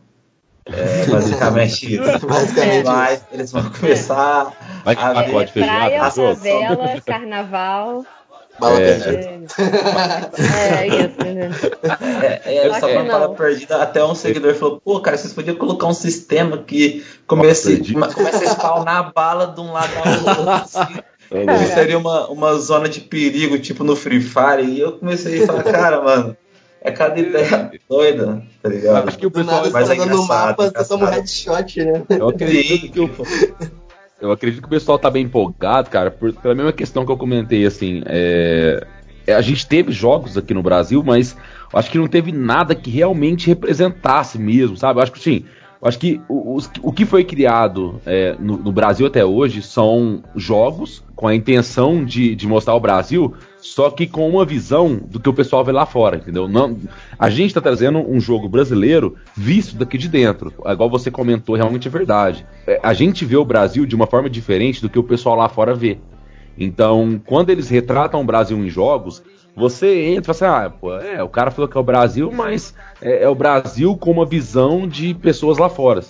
É basicamente isso. Basicamente Mas eles vão começar Vai ter a ver pacote de feijoada praia, favela, carnaval. Bala É. perdida. É, é isso, né? É, é, pra não. bala perdida, até um seguidor falou, pô, cara, vocês podiam colocar um sistema que comece, uma- comece a spawnar a bala de um lado ao outro, assim. Isso seria uma, uma zona de perigo, tipo no Free Fire, e eu comecei a falar, cara, mano, é cada ideia doida, tá ligado? Acho que o pessoal. mas você é tá no mapa, você toma um headshot, né? Eu acredito que o, eu acredito que o pessoal tá bem empolgado, cara, por, pela mesma questão que eu comentei, assim. é, é, a gente teve jogos aqui no Brasil, mas acho que não teve nada que realmente representasse mesmo, sabe? Eu acho que sim. Acho que o, o que foi criado é, no, no Brasil até hoje são jogos com a intenção de, de mostrar o Brasil, só que com uma visão do que o pessoal vê lá fora, entendeu? Não, a gente está trazendo um jogo brasileiro visto daqui de dentro. Igual você comentou, realmente é verdade. É, a gente vê o Brasil de uma forma diferente do que o pessoal lá fora vê. Então, quando eles retratam o Brasil em jogos, você entra e fala assim, ah, pô, é, o cara falou que é o Brasil, mas é, é o Brasil com uma visão de pessoas lá fora.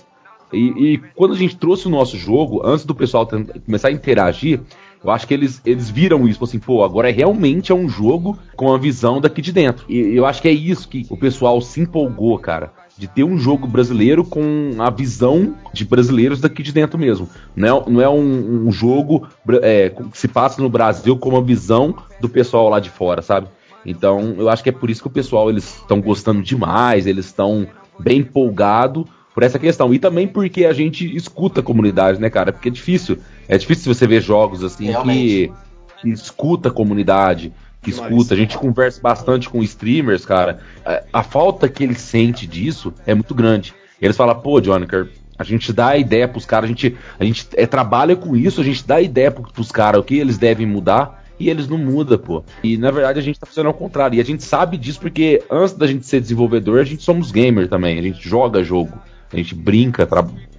E, e quando a gente trouxe o nosso jogo, antes do pessoal começar a interagir, eu acho que eles, eles viram isso, assim, pô, agora é, realmente é um jogo com a visão daqui de dentro. E eu acho que é isso que o pessoal se empolgou, cara. De ter um jogo brasileiro com a visão de brasileiros daqui de dentro mesmo. Não é, não é um, um jogo é, que se passa no Brasil com a visão do pessoal lá de fora, sabe? Então, eu acho que é por isso que o pessoal eles estão gostando demais, eles estão bem empolgados por essa questão. E também porque a gente escuta a comunidade, né, cara? Porque é difícil. É difícil você ver jogos assim que, Realmente. que escuta a comunidade, que Demais. escuta. A gente conversa bastante com streamers, cara. A, a falta que eles sentem disso é muito grande. Eles falam, pô, Jonica, a gente dá a ideia pros caras, a gente, a gente é, trabalha com isso, a gente dá a ideia pro- pros caras o que eles devem mudar. E eles não mudam, pô. E na verdade a gente tá fazendo ao contrário. E a gente sabe disso porque antes da gente ser desenvolvedor, a gente somos gamer também. A gente joga jogo. A gente brinca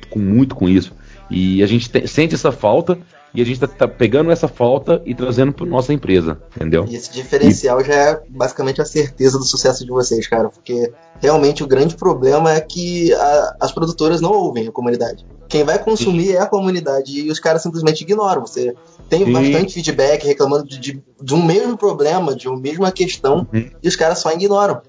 com muito com isso. E a gente te- sente essa falta e a gente tá, tá pegando essa falta e trazendo pra nossa empresa, entendeu? E esse diferencial já é basicamente a certeza do sucesso de vocês, cara. Porque realmente o grande problema é que a- as produtoras não ouvem a comunidade. Quem vai consumir é a comunidade e os caras simplesmente ignoram. Você tem Sim. bastante feedback reclamando de, de, de um mesmo problema, de uma mesma questão, Uhum. e os caras só ignoram.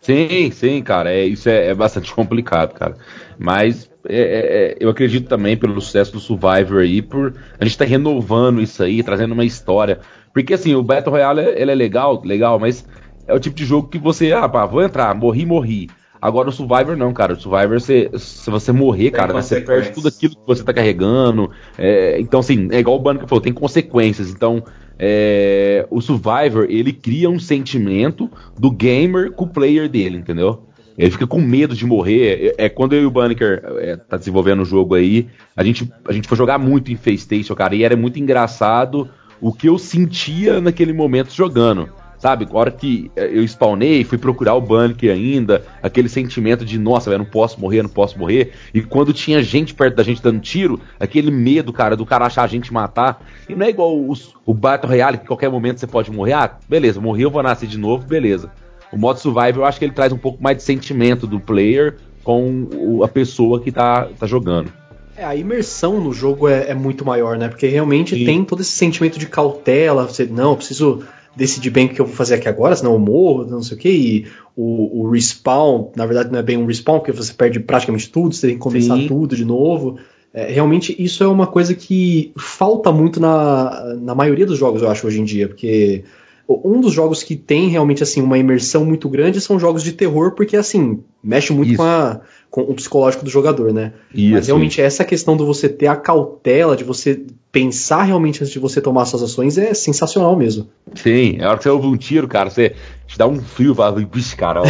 Sim, sim, cara. É, isso é, é bastante complicado, cara. Mas é, é, é, eu acredito também pelo sucesso do Survivor aí, por a gente tá renovando isso aí, trazendo uma história. Porque assim, o Battle Royale ele é legal, legal, mas é o tipo de jogo que você, ah, pá, vou entrar, morri, morri. Agora o Survivor não, cara. O Survivor, você, se você morrer, Tem cara, você perde tudo aquilo que você tá carregando. É, então, assim, é igual o que falou, tem consequências. Então, é, o Survivor, ele cria um sentimento do gamer com o player dele, entendeu? Ele fica com medo de morrer. É, é quando eu e o Banneker é, tá desenvolvendo o jogo aí, a gente, a gente foi jogar muito em Facestation, cara, e era muito engraçado o que eu sentia naquele momento jogando. Sabe, a hora que eh, eu spawnei, fui procurar o Banneker ainda, aquele sentimento de, nossa, velho, não posso morrer, não posso morrer. E quando tinha gente perto da gente dando tiro, aquele medo, cara, do cara achar a gente matar. E não é igual os- o Battle Royale, que qualquer momento você pode morrer. Ah, beleza, morri, eu vou nascer de novo, beleza. O modo Survival, eu acho que ele traz um pouco mais de sentimento do player com a pessoa que tá, tá jogando. É, a imersão no jogo é, é muito maior, né? Porque realmente Sim. tem todo esse sentimento de cautela. Você, não, eu preciso decidir bem o que eu vou fazer aqui agora, senão eu morro, não sei o que. E o, o respawn, na verdade, não é bem um respawn, porque você perde praticamente tudo, você tem que começar Sim. tudo de novo. É, realmente, isso é uma coisa que falta muito na, na maioria dos jogos, eu acho, hoje em dia, porque um dos jogos que tem realmente assim uma imersão muito grande são jogos de terror, porque assim, mexe muito Isso. com a, com o psicológico do jogador, né? Isso, Mas realmente essa questão de você ter a cautela, de você pensar realmente antes de você tomar suas ações é sensacional mesmo. Sim, a hora que você ouve um tiro, cara, você te dá um frio, fala, bicho, cara, ó,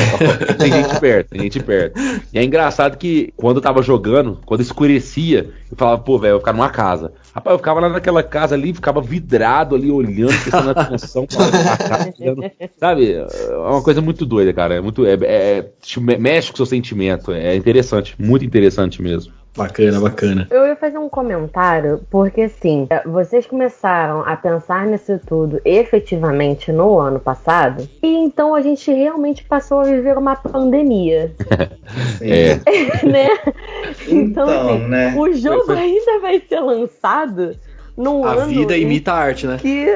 tem gente perto, tem gente perto. E é engraçado que quando eu tava jogando, quando escurecia, eu falava, pô, velho, eu vou ficar numa casa. Rapaz, eu ficava lá naquela casa ali, ficava vidrado ali, olhando, prestando atenção, sabe? É uma coisa muito doida, cara. É muito. É, é, mexe com o seu sentimento. É interessante, muito interessante mesmo. Bacana, bacana. Eu ia fazer um comentário, porque assim, vocês começaram a pensar nisso tudo efetivamente no ano passado, e então a gente realmente passou a viver uma pandemia. é. né? Então, Então, assim, né? o jogo ainda vai ser lançado num A ano vida em imita a arte, né? que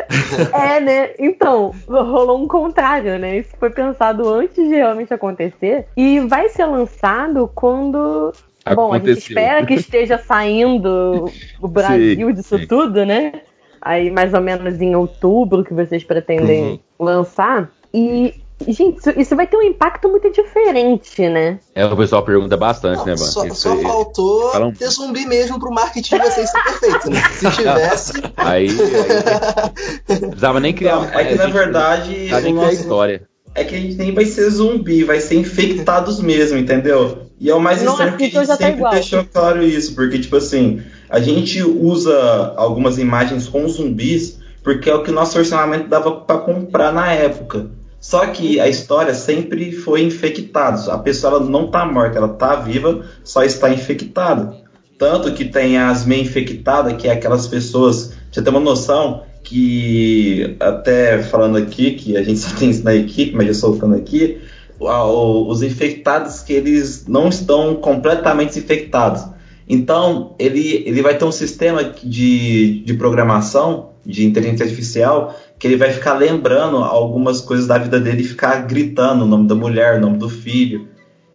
é, né? Então, rolou um contrário, né? Isso foi pensado antes de realmente acontecer. E vai ser lançado quando. Bom, a gente Aconteceu. espera que esteja saindo o Brasil Sim, disso sim. tudo, né? Aí mais ou menos em outubro que vocês pretendem Uhum. lançar. E, gente, isso, isso vai ter um impacto muito diferente, né? É, o pessoal pergunta bastante, Não, né, mano? só, Isso só faltou Fala um- ter zumbi mesmo pro marketing de vocês ser perfeito, né? Se tivesse. Aí, aí não precisava nem criar. Não, é que na gente- verdade o criar nosso- história. é que a gente nem vai ser zumbi, vai ser infectados mesmo, entendeu? E é o mais estranho que a gente tá sempre igual. deixou claro isso, porque, tipo assim, a gente usa algumas imagens com zumbis porque é o que o nosso orçamento dava pra comprar na época. Só que a história sempre foi infectados. A pessoa não tá morta, ela tá viva, só está infectada. Tanto que tem as meio infectadas, que é aquelas pessoas, você ter uma noção, que até falando aqui, que a gente só tem isso na equipe, mas já soltando aqui, os infectados que eles não estão completamente infectados. Então, ele, ele vai ter um sistema de, de programação, de inteligência artificial, que ele vai ficar lembrando algumas coisas da vida dele e ficar gritando o nome da mulher, o nome do filho,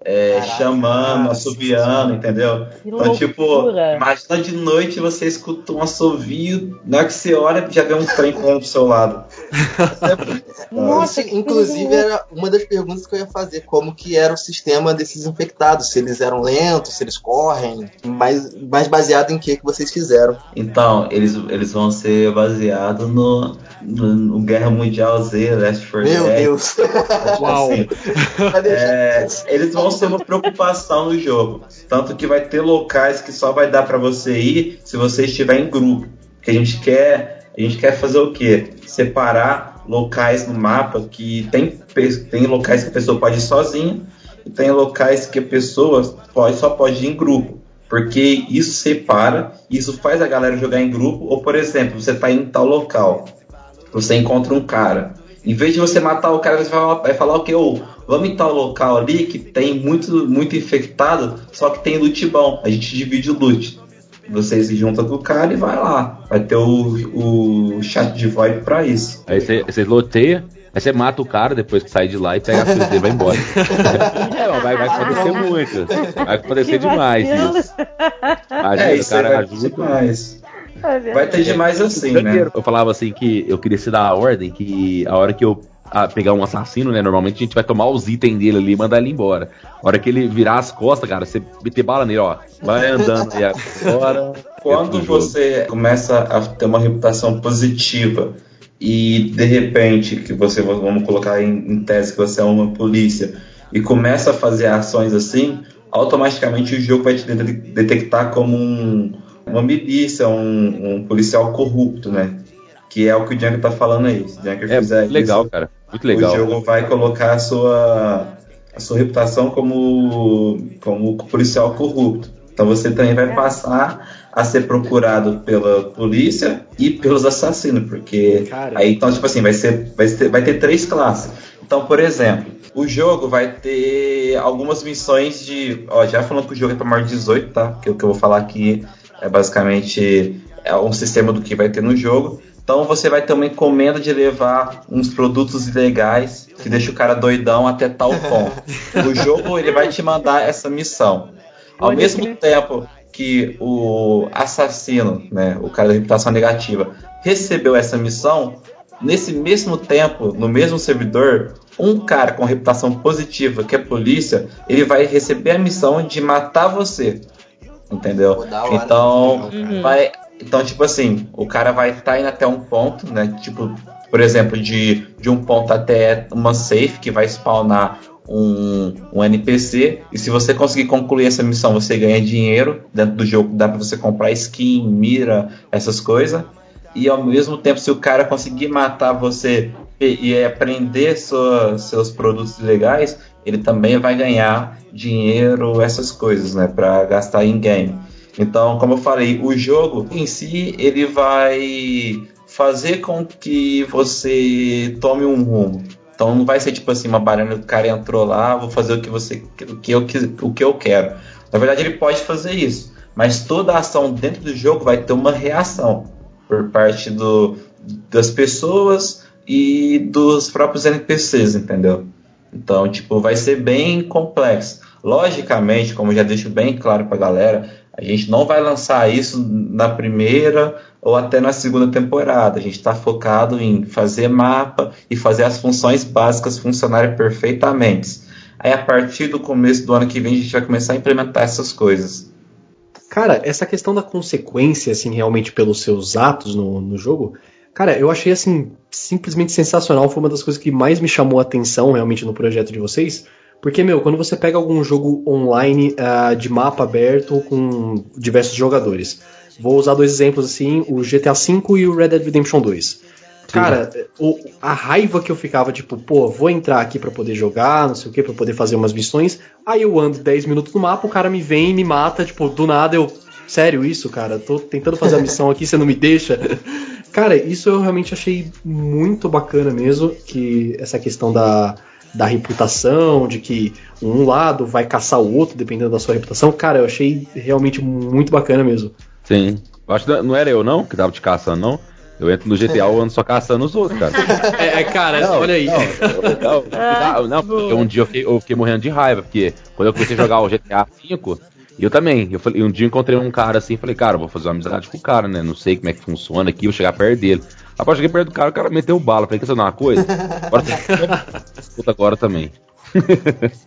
é, Caraca, chamando, cara, assobiando, entendeu? Então, tipo, imagina de noite você escuta um assovio, na hora que você olha, já vê um trem correndo pro seu lado. Nossa, inclusive, era uma das perguntas que eu ia fazer: como que era o sistema desses infectados? Se eles eram lentos, se eles correm, mais, mais baseado em que que vocês fizeram. Então, eles, eles vão ser baseados no, no, no Guerra Mundial Z, Last 4 Meu Dead. Deus! Uau. Assim, é, eles vão ser uma preocupação no jogo. Tanto que vai ter locais que só vai dar pra você ir se você estiver em grupo. Que a gente quer, a gente quer fazer o quê? Separar locais no mapa que tem, tem locais que a pessoa pode ir sozinha e tem locais que a pessoa pode, só pode ir em grupo. Porque isso separa, isso faz a galera jogar em grupo. Ou, por exemplo, você tá em tal local, você encontra um cara. Em vez de você matar o cara, você vai falar, vai falar o? Ô, vamos em tal local ali que tem muito, muito infectado, só que tem loot bom. A gente divide o loot. Você se junta com o cara e vai lá. Vai ter o, o chat de VoIP pra isso. Aí você, loteia, aí você mata o cara depois que sai de lá e pega a coisa dele e vai embora. É, vai, vai acontecer muito. Vai acontecer Que demais vacilo. isso. Imagina, é, o isso aí cara vai ter ajuda. demais. É. Vai ter demais assim, né? Eu falava assim que eu queria se dar a ordem que a hora que eu ah, pegar um assassino, né? Normalmente a gente vai tomar os itens dele ali e mandar ele embora. A hora que ele virar as costas, cara, você meter bala nele, ó. Vai andando aí agora. Quando você começa a ter uma reputação positiva e de repente que você vamos colocar em, em tese que você é uma polícia e começa a fazer ações assim, automaticamente o jogo vai te de- detectar como um- uma milícia, um, um policial corrupto, né? Que é o que o Django tá falando aí. Se o Django É fizer legal, isso, cara. Muito legal. o jogo vai colocar a sua, a sua reputação como, como policial corrupto. Então você também vai passar a ser procurado pela polícia e pelos assassinos, porque Cara. aí então tipo assim vai ser vai ter, vai ter três classes. Então por exemplo, o jogo vai ter algumas missões de, ó, já falando que o jogo é para maior de 18, tá? Que o que eu vou falar aqui é basicamente é um sistema do que vai ter no jogo. Então você vai ter uma encomenda de levar uns produtos ilegais que deixa o cara doidão até tal ponto. o jogo ele vai te mandar essa missão. Ao Olha mesmo que- tempo que o assassino, né, o cara da reputação negativa, recebeu essa missão, nesse mesmo tempo, no mesmo servidor, um cara com reputação positiva, que é polícia, ele vai receber a missão de matar você. Entendeu? Então, uhum. vai, então, tipo assim, o cara vai estar tá indo até um ponto, né? Tipo, por exemplo, de, de um ponto até uma safe que vai spawnar um, um NPC. E se você conseguir concluir essa missão, você ganha dinheiro. Dentro do jogo dá pra você comprar skin, mira, essas coisas. E ao mesmo tempo, se o cara conseguir matar você e, e aprender sua, seus produtos legais, ele também vai ganhar dinheiro, essas coisas, né? Pra gastar em game. Então, como eu falei, o jogo em si ele vai fazer com que você tome um rumo. Então não vai ser tipo assim uma barana do cara entrou lá, vou fazer o que você o que eu o que eu quero. Na verdade ele pode fazer isso, mas toda ação dentro do jogo vai ter uma reação por parte do, das pessoas e dos próprios NPCs, entendeu? Então, tipo, vai ser bem complexo. Logicamente, como já deixo bem claro pra galera, a gente não vai lançar isso na primeira ou até na segunda temporada. A gente está focado em fazer mapa e fazer as funções básicas funcionarem perfeitamente. Aí a partir do começo do ano que vem a gente vai começar a implementar essas coisas. Cara, essa questão da consequência, assim, realmente pelos seus atos no, no jogo, cara, eu achei assim simplesmente sensacional. Foi uma das coisas que mais me chamou a atenção realmente no projeto de vocês porque, meu, quando você pega algum jogo online uh, de mapa aberto com diversos jogadores, vou usar dois exemplos assim, o GTA V e o Red Dead Redemption 2. Cara, o, a raiva que eu ficava, tipo, pô, vou entrar aqui para poder jogar, não sei o que, pra poder fazer umas missões. Aí eu ando 10 minutos no mapa, o cara me vem e me mata, tipo, do nada eu. Sério isso, cara? Tô tentando fazer a missão aqui, você não me deixa. Cara, isso eu realmente achei muito bacana mesmo, que essa questão da, da reputação, de que um lado vai caçar o outro dependendo da sua reputação. Cara, eu achei realmente muito bacana mesmo. Sim. Eu acho que não era eu não que tava te caçando, não. Eu entro no GTA, eu ando só caçando os outros, cara. É, é cara, não, olha aí. Não, não, não, porque um dia eu fiquei, eu fiquei, morrendo de raiva, porque quando eu comecei a jogar o GTA V, eu também, eu falei, um dia eu encontrei um cara assim, falei, cara, vou fazer uma amizade com o cara, né? Não sei como é que funciona aqui, vou chegar perto dele. Rapaz, cheguei perto do cara, o cara meteu bala. Falei, quer saber uma coisa? Agora, Escuta agora também.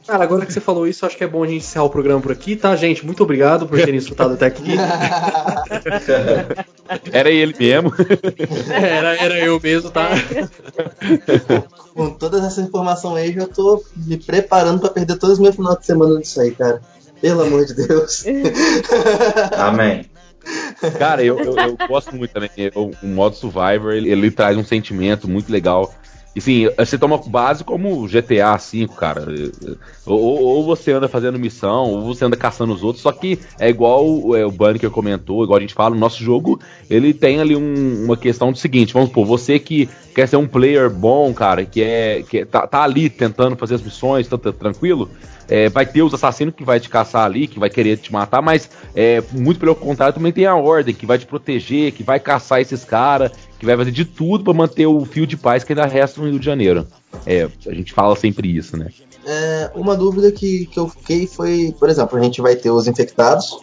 Cara, agora que você falou isso, acho que é bom a gente encerrar o programa por aqui, tá, gente? Muito obrigado por terem escutado até aqui. Era ele mesmo. Era, era eu mesmo, tá? Com todas essas informações aí, já tô me preparando para perder todos os meus finais de semana nisso aí, cara. Pelo amor de Deus. Amém. Cara, eu, eu, eu, gosto muito também. O, o modo Survivor, ele, ele, traz um sentimento muito legal. E sim, você toma base como GTA V, cara. Ou, ou, você anda fazendo missão, ou você anda caçando os outros. Só que é igual é, o Bunker comentou, igual a gente fala, o nosso jogo, ele tem ali um, uma questão do seguinte, vamos supor, você que quer ser um player bom, cara, que é que tá, tá ali tentando fazer as missões, tá, tá tranquilo, é, vai ter os assassinos que vai te caçar ali, que vai querer te matar, mas é, muito pelo contrário, também tem a ordem que vai te proteger, que vai caçar esses caras, que vai fazer de tudo para manter o fio de paz que ainda resta no Rio de Janeiro. É, a gente fala sempre isso, né? É, uma dúvida que, que eu fiquei foi, por exemplo, a gente vai ter os infectados,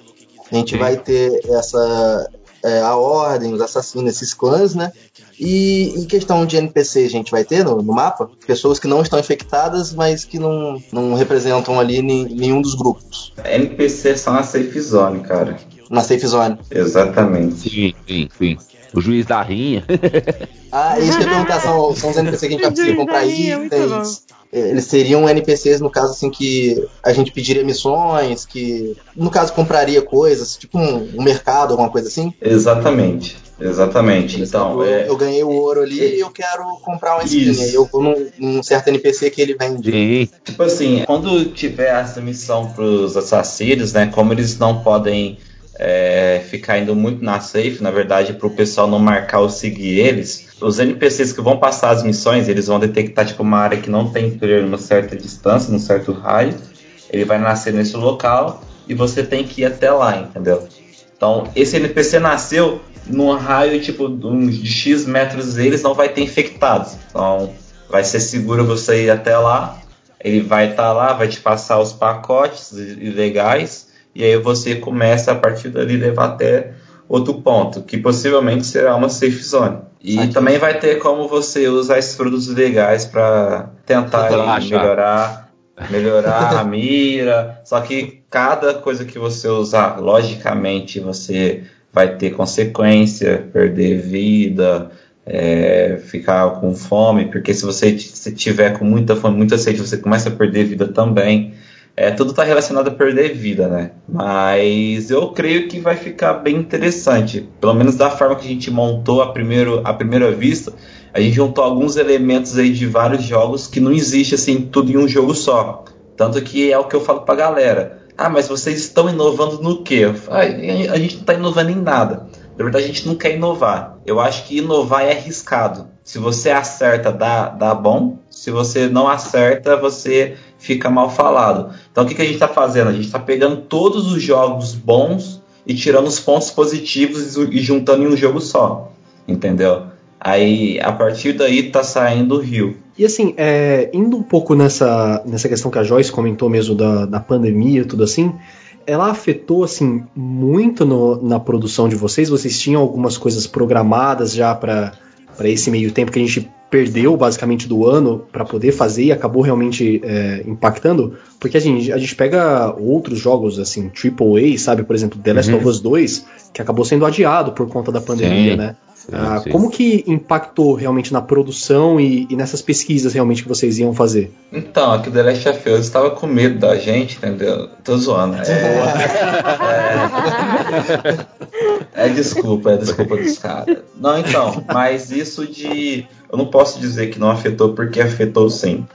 a gente Sim. vai ter essa é, a ordem, os assassinos, esses clãs, né? E em questão de NPC, a gente vai ter no, no, mapa pessoas que não estão infectadas, mas que não, não representam ali nenhum dos grupos. NPC são na safe zone, cara. Na safe zone. Exatamente. Sim, sim, sim. O juiz da rinha. ah, isso que eu ia perguntar, são, são os NPCs que a gente vai conseguir comprar itens. Eles seriam NPCs, no caso, assim, que a gente pediria missões, que, no caso, compraria coisas, tipo um, um mercado, alguma coisa assim? Exatamente. Exatamente. Então, eu, é... eu, ganhei o ouro ali e eu quero comprar uma skin. Aí eu vou num, num, certo NPC que ele vende. Sim. Tipo assim, quando tiver essa missão pros assassinos, né? Como eles não podem é, ficar indo muito na safe, na verdade, para o pessoal não marcar ou seguir eles, os NPCs que vão passar as missões, eles vão detectar tipo uma área que não tem player numa certa distância, num certo raio. Ele vai nascer nesse local e você tem que ir até lá, entendeu? Então, esse NPC nasceu num raio tipo de X metros deles, não vai ter infectados. Então, vai ser seguro você ir até lá. Ele vai estar tá lá, vai te passar os pacotes legais e aí você começa a partir dali levar até outro ponto, que possivelmente será uma safe zone. E Aqui. também vai ter como você usar esses produtos legais para tentar melhorar, melhorar a mira. Só que cada coisa que você usar, logicamente, você vai ter consequência, perder vida, é, ficar com fome, porque se você se tiver com muita fome, muita sede, você começa a perder vida também. É, tudo está relacionado a perder vida, né? Mas eu creio que vai ficar bem interessante. Pelo menos da forma que a gente montou a, primeiro, a primeira vista, a gente juntou alguns elementos aí de vários jogos que não existe assim tudo em um jogo só. Tanto que é o que eu falo pra galera. Ah, mas vocês estão inovando no quê? Ah, a gente não está inovando em nada. Na verdade, a gente não quer inovar. Eu acho que inovar é arriscado. Se você acerta, dá, dá bom. Se você não acerta, você fica mal falado. Então, o que, que a gente está fazendo? A gente está pegando todos os jogos bons e tirando os pontos positivos e juntando em um jogo só. Entendeu? Aí, a partir daí, tá saindo o Rio. E assim, é, indo um pouco nessa, nessa questão que a Joyce comentou mesmo da, da pandemia e tudo assim, ela afetou assim muito no, na produção de vocês? Vocês tinham algumas coisas programadas já para esse meio tempo que a gente perdeu basicamente do ano para poder fazer e acabou realmente é, impactando? Porque assim, a gente pega outros jogos assim, AAA, sabe? Por exemplo, The Last uhum. of Us 2, que acabou sendo adiado por conta da pandemia, Sim. né? Ah, como que impactou realmente na produção e, e, nessas pesquisas realmente que vocês iam fazer? Então, aqui o The Last of Us estava com medo da gente, entendeu? Tô zoando. É, é, é desculpa, é desculpa dos caras. Não, então, mas isso de. Eu não posso dizer que não afetou, porque afetou sim.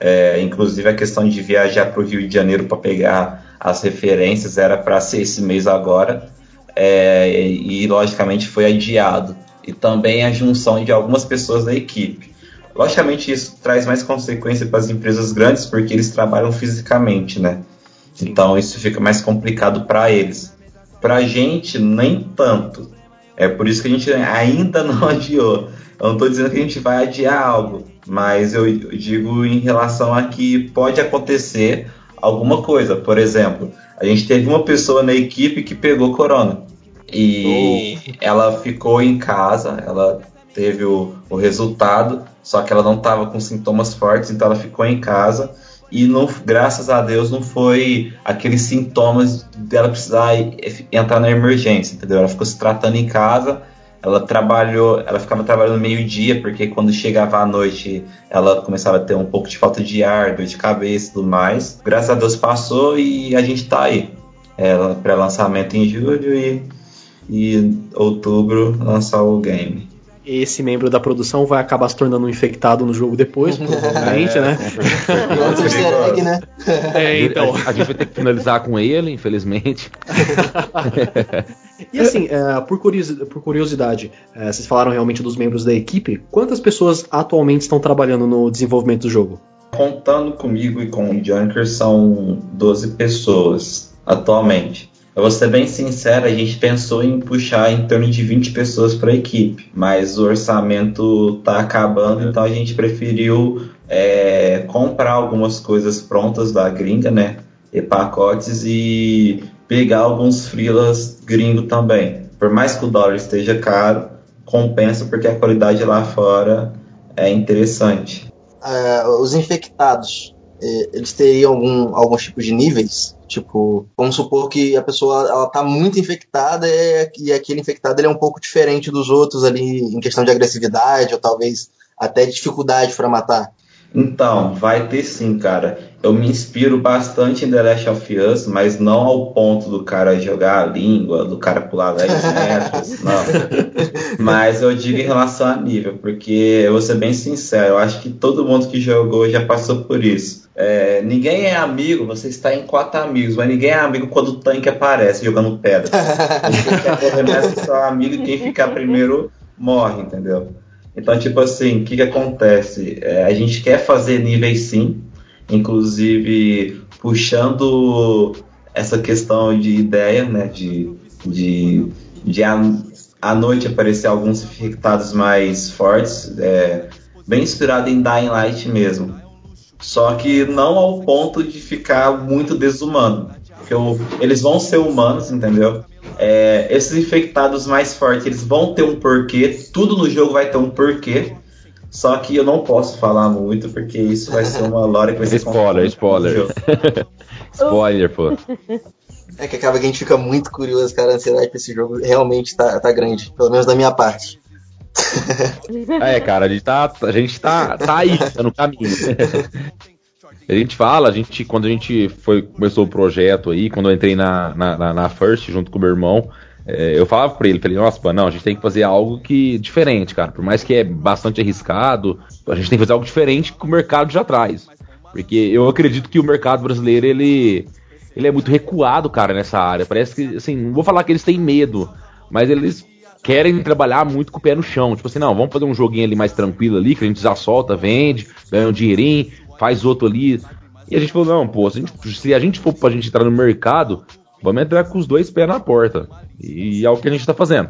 É, inclusive a questão de viajar para o Rio de Janeiro para pegar as referências era para ser esse mês agora. É, e logicamente foi adiado e também a junção de algumas pessoas da equipe. Logicamente, isso traz mais consequência para as empresas grandes porque eles trabalham fisicamente, né? Sim. Então, isso fica mais complicado para eles. Para a gente, nem tanto. É por isso que a gente ainda não adiou. Eu não estou dizendo que a gente vai adiar algo, mas eu digo em relação a que pode acontecer alguma coisa. Por exemplo, a gente teve uma pessoa na equipe que pegou corona. E oh. ela ficou em casa, ela teve o, o resultado, só que ela não estava com sintomas fortes, então ela ficou em casa e não, graças a Deus não foi aqueles sintomas dela precisar entrar na emergência, entendeu? Ela ficou se tratando em casa, ela trabalhou, ela ficava trabalhando meio-dia, porque quando chegava à noite ela começava a ter um pouco de falta de ar, dor de cabeça e tudo mais. Graças a Deus passou e a gente tá aí. Ela pré-lançamento em julho e e outubro lançar o game. Esse membro da produção vai acabar se tornando um infectado no jogo depois, provavelmente, é, né? egg, né? É, então. A, gente vai ter que finalizar com ele, infelizmente. e assim, é, por, por, curiosidade, é, vocês falaram realmente dos membros da equipe. Quantas pessoas atualmente estão trabalhando no desenvolvimento do jogo? Contando comigo e com o Junker, são 12 pessoas atualmente. Eu vou ser bem sincero, a gente pensou em puxar em torno de 20 pessoas para a equipe, mas o orçamento está acabando, então a gente preferiu é, comprar algumas coisas prontas da gringa, né? E pacotes e pegar alguns freelas gringo também. Por mais que o dólar esteja caro, compensa porque a qualidade lá fora é interessante. Uh, os infectados, eh, eles teriam algum, alguns tipos de níveis? Tipo, vamos supor que a pessoa ela tá muito infectada e, e aquele infectado ele é um pouco diferente dos outros ali em questão de agressividade ou talvez até dificuldade para matar. Então, vai ter sim, cara. Eu me inspiro bastante em The Last of Us, mas não ao ponto do cara jogar a língua, do cara pular 10 metros, não. Mas eu digo em relação a nível, porque eu vou ser bem sincero, eu acho que todo mundo que jogou já passou por isso. É, ninguém é amigo, você está em quatro amigos, mas ninguém é amigo quando o tanque aparece jogando pedra. Quem arremessa seu amigo e quem ficar primeiro morre, entendeu? Então, tipo assim, o que, que acontece? É, a gente quer fazer níveis sim, inclusive puxando essa questão de ideia, né? De, de, de a, à noite aparecer alguns infectados mais fortes, é, bem inspirado em Dying Light mesmo. Só que não ao ponto de ficar muito desumano. Porque eu, eles vão ser humanos, entendeu? É, esses infectados mais fortes, eles vão ter um porquê. Tudo no jogo vai ter um porquê. Só que eu não posso falar muito, porque isso vai ser uma lore que vai ser Spoiler, spoiler. spoiler, pô. É que acaba que a gente fica muito curioso, cara. A ansiedade pra esse jogo realmente tá, tá grande. Pelo menos da minha parte. É, cara, a gente tá, a gente tá, tá aí, tá no caminho. A gente fala, a gente, quando a gente foi, começou o projeto aí, quando eu entrei na, na, na First junto com o meu irmão, é, eu falava pra ele, falei, nossa, não, a gente tem que fazer algo que diferente, cara. Por mais que é bastante arriscado, a gente tem que fazer algo diferente que o mercado já traz. Porque eu acredito que o mercado brasileiro, ele, ele é muito recuado, cara, nessa área. Parece que, assim, não vou falar que eles têm medo, mas eles querem trabalhar muito com o pé no chão. Tipo assim, não, vamos fazer um joguinho ali mais tranquilo ali, que a gente já solta, vende, ganha um dinheirinho, faz outro ali. E a gente falou, não, pô, se a gente, se a gente for pra gente entrar no mercado, vamos entrar com os dois pés na porta. E é o que a gente tá fazendo.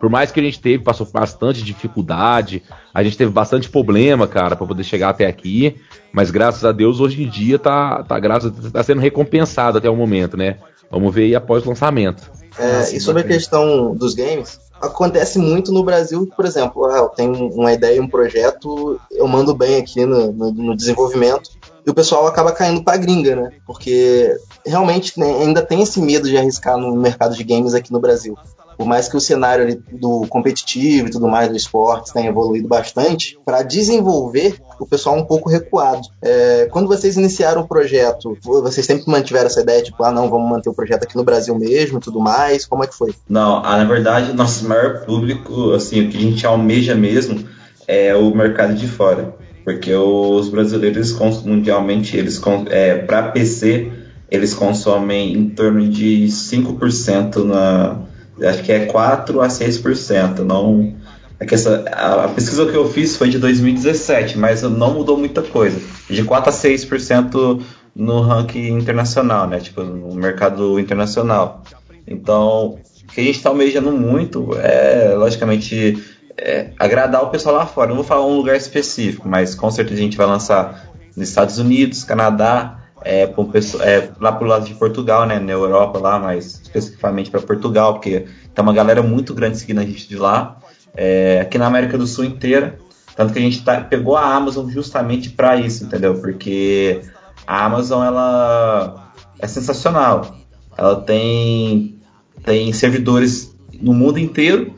Por mais que a gente teve, passou bastante dificuldade, a gente teve bastante problema, cara, para poder chegar até aqui, mas graças a Deus hoje em dia tá, tá, graças, tá sendo recompensado até o momento, né? Vamos ver aí após o lançamento. É, e sobre a questão dos games, acontece muito no Brasil, por exemplo, ah, eu tenho uma ideia, um projeto, eu mando bem aqui no, no, no desenvolvimento, e o pessoal acaba caindo pra gringa, né? Porque realmente né, ainda tem esse medo de arriscar no mercado de games aqui no Brasil. Por mais que o cenário do competitivo e tudo mais do esporte tenha evoluído bastante, para desenvolver o pessoal é um pouco recuado. É, quando vocês iniciaram o projeto, vocês sempre mantiveram essa ideia, tipo, ah, não, vamos manter o projeto aqui no Brasil mesmo e tudo mais? Como é que foi? Não, ah, na verdade, nosso maior público, assim, o que a gente almeja mesmo é o mercado de fora. Porque os brasileiros, mundialmente, eles é, para PC, eles consomem em torno de 5% na. Acho que é 4 a 6%. Não, é que essa, a, pesquisa que eu fiz foi de 2017, mas não mudou muita coisa. De 4 a 6% no ranking internacional, né? Tipo, no mercado internacional. Então, o que a gente está almejando muito é, logicamente, é, agradar o pessoal lá fora. Não vou falar um lugar específico, mas com certeza a gente vai lançar nos Estados Unidos, Canadá, é, é, lá pro lado de Portugal, né, na Europa lá, mas especificamente para Portugal, porque tem uma galera muito grande seguindo a gente de lá. É, aqui na América do Sul inteira, tanto que a gente tá, pegou a Amazon justamente para isso, entendeu? Porque a Amazon ela é sensacional. Ela tem tem servidores no mundo inteiro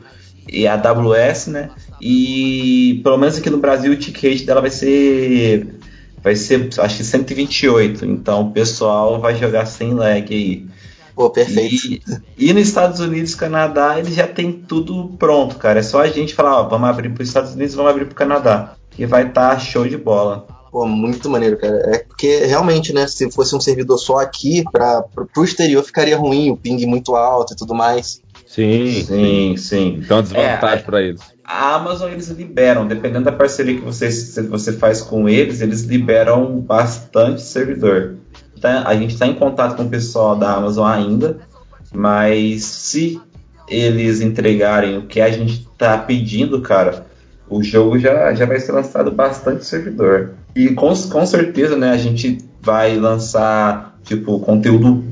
e a AWS, né? E pelo menos aqui no Brasil o ticket dela vai ser vai ser acho que 128, então o pessoal vai jogar sem lag aí. Pô, perfeito. E, e nos Estados Unidos, Canadá, eles já tem tudo pronto, cara. É só a gente falar, ó, vamos abrir para os Estados Unidos, vamos abrir para o Canadá, que vai estar tá show de bola. Pô, muito maneiro, cara. É porque realmente, né, se fosse um servidor só aqui, para o exterior ficaria ruim, o ping muito alto e tudo mais. Sim, sim, sim. Então, desvantagem é, para eles. A Amazon eles liberam, dependendo da parceria que você, você faz com eles, eles liberam bastante servidor. Então, a gente está em contato com o pessoal da Amazon ainda, mas se eles entregarem o que a gente está pedindo, cara, o jogo já, já vai ser lançado bastante servidor. E com, com certeza, né, a gente vai lançar tipo conteúdo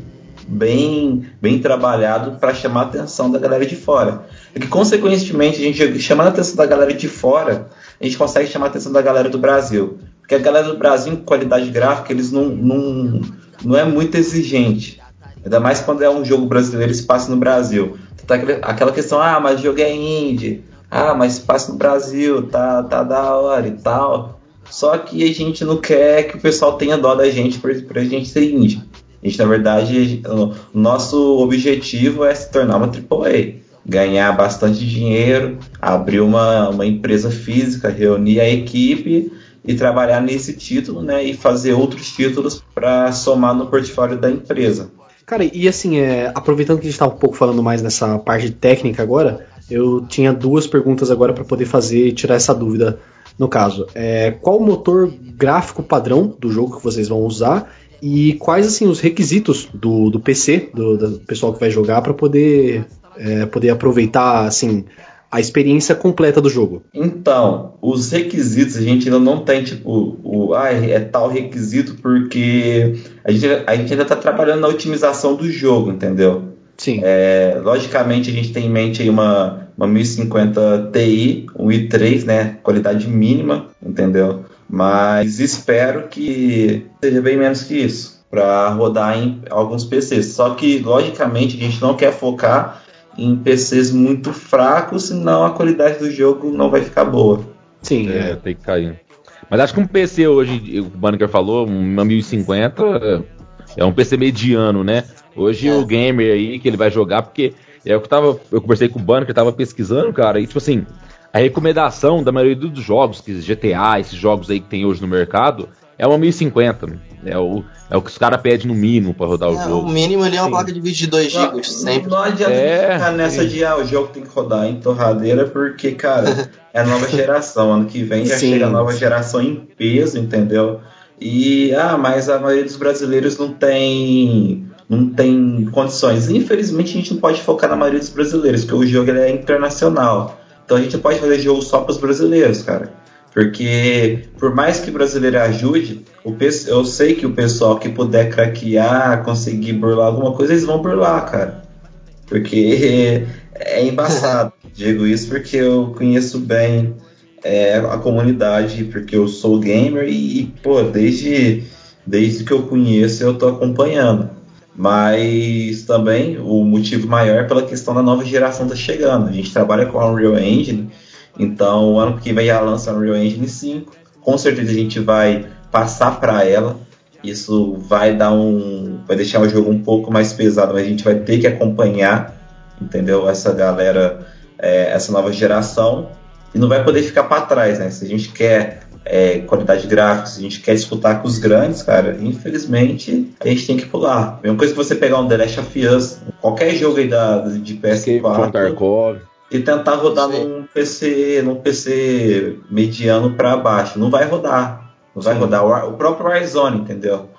bem, bem trabalhado para chamar a atenção da galera de fora. E que, consequentemente, a gente chamando a atenção da galera de fora, a gente consegue chamar a atenção da galera do Brasil. Porque a galera do Brasil, em qualidade gráfica, eles não, não, não é muito exigente. Ainda mais quando é um jogo brasileiro se passa no Brasil. Tá aquela questão, ah, mas o jogo é indie. Ah, mas passa no Brasil, tá, tá da hora e tal. Só que a gente não quer que o pessoal tenha dó da gente pra, pra gente ser indie. A gente, na verdade, o nosso objetivo é se tornar uma AAA, ganhar bastante dinheiro, abrir uma, uma empresa física, reunir a equipe e trabalhar nesse título, né, e fazer outros títulos para somar no portfólio da empresa. Cara, e assim, é, aproveitando que a gente está um pouco falando mais nessa parte técnica agora, eu tinha duas perguntas agora para poder fazer tirar essa dúvida. No caso, é, qual o motor gráfico padrão do jogo que vocês vão usar e quais assim os requisitos do, do PC, do, do pessoal que vai jogar, para poder, é, poder aproveitar assim a experiência completa do jogo? Então, os requisitos a gente ainda não tem, tipo, o, ah, é tal requisito porque a gente, a gente ainda está trabalhando na otimização do jogo, entendeu? Sim. É, logicamente a gente tem em mente aí uma, uma 1050 Ti, um i3, né? Qualidade mínima, entendeu? Mas espero que seja bem menos que isso para rodar em alguns PCs. Só que logicamente a gente não quer focar em PCs muito fracos, senão a qualidade do jogo não vai ficar boa. Sim, é, é. tem que cair. Mas acho que um PC hoje, o Banner falou, uma 1050 é um PC mediano, né? Hoje é. o gamer aí que ele vai jogar, porque é o que eu tava. Eu conversei com o Banner, que eu tava pesquisando, cara, e tipo assim, a recomendação da maioria dos jogos, que GTA, esses jogos aí que tem hoje no mercado, é uma 1050. É o, é o que os caras pedem no mínimo para rodar é, o jogo. O mínimo ali é uma Sim. placa de vídeo de 2 GB, sempre. Não adianta é, ficar nessa de ah, o jogo tem que rodar em torradeira, porque, cara, é a nova geração. Ano que vem já Sim. chega a nova geração em peso, entendeu? E, ah, mas a maioria dos brasileiros não tem não tem condições. Infelizmente a gente não pode focar na maioria dos brasileiros, porque o jogo é internacional. Então a gente pode fazer jogo só para os brasileiros, cara. Porque por mais que o brasileiro ajude, eu sei que o pessoal que puder craquear, conseguir burlar alguma coisa, eles vão burlar, cara. Porque é embaçado. Digo isso porque eu conheço bem é, a comunidade, porque eu sou gamer e, pô, desde, desde que eu conheço eu tô acompanhando. Mas também o motivo maior é pela questão da nova geração tá chegando. A gente trabalha com a Unreal Engine então, o ano que vem já lança Unreal Engine 5. Com certeza a gente vai passar para ela. Isso vai dar um, vai deixar o jogo um pouco mais pesado, mas a gente vai ter que acompanhar, entendeu? Essa galera, é, essa nova geração e não vai poder ficar para trás, né? Se a gente quer é, qualidade gráfica, se a gente quer disputar com os grandes, cara, infelizmente a gente tem que pular. Mesma coisa que você pegar um The Last of Us, qualquer jogo aí da, de PS4 e tentar rodar num PC, num PC mediano para baixo. Não vai rodar. Não vai Sim. rodar. O próprio Warzone, entendeu?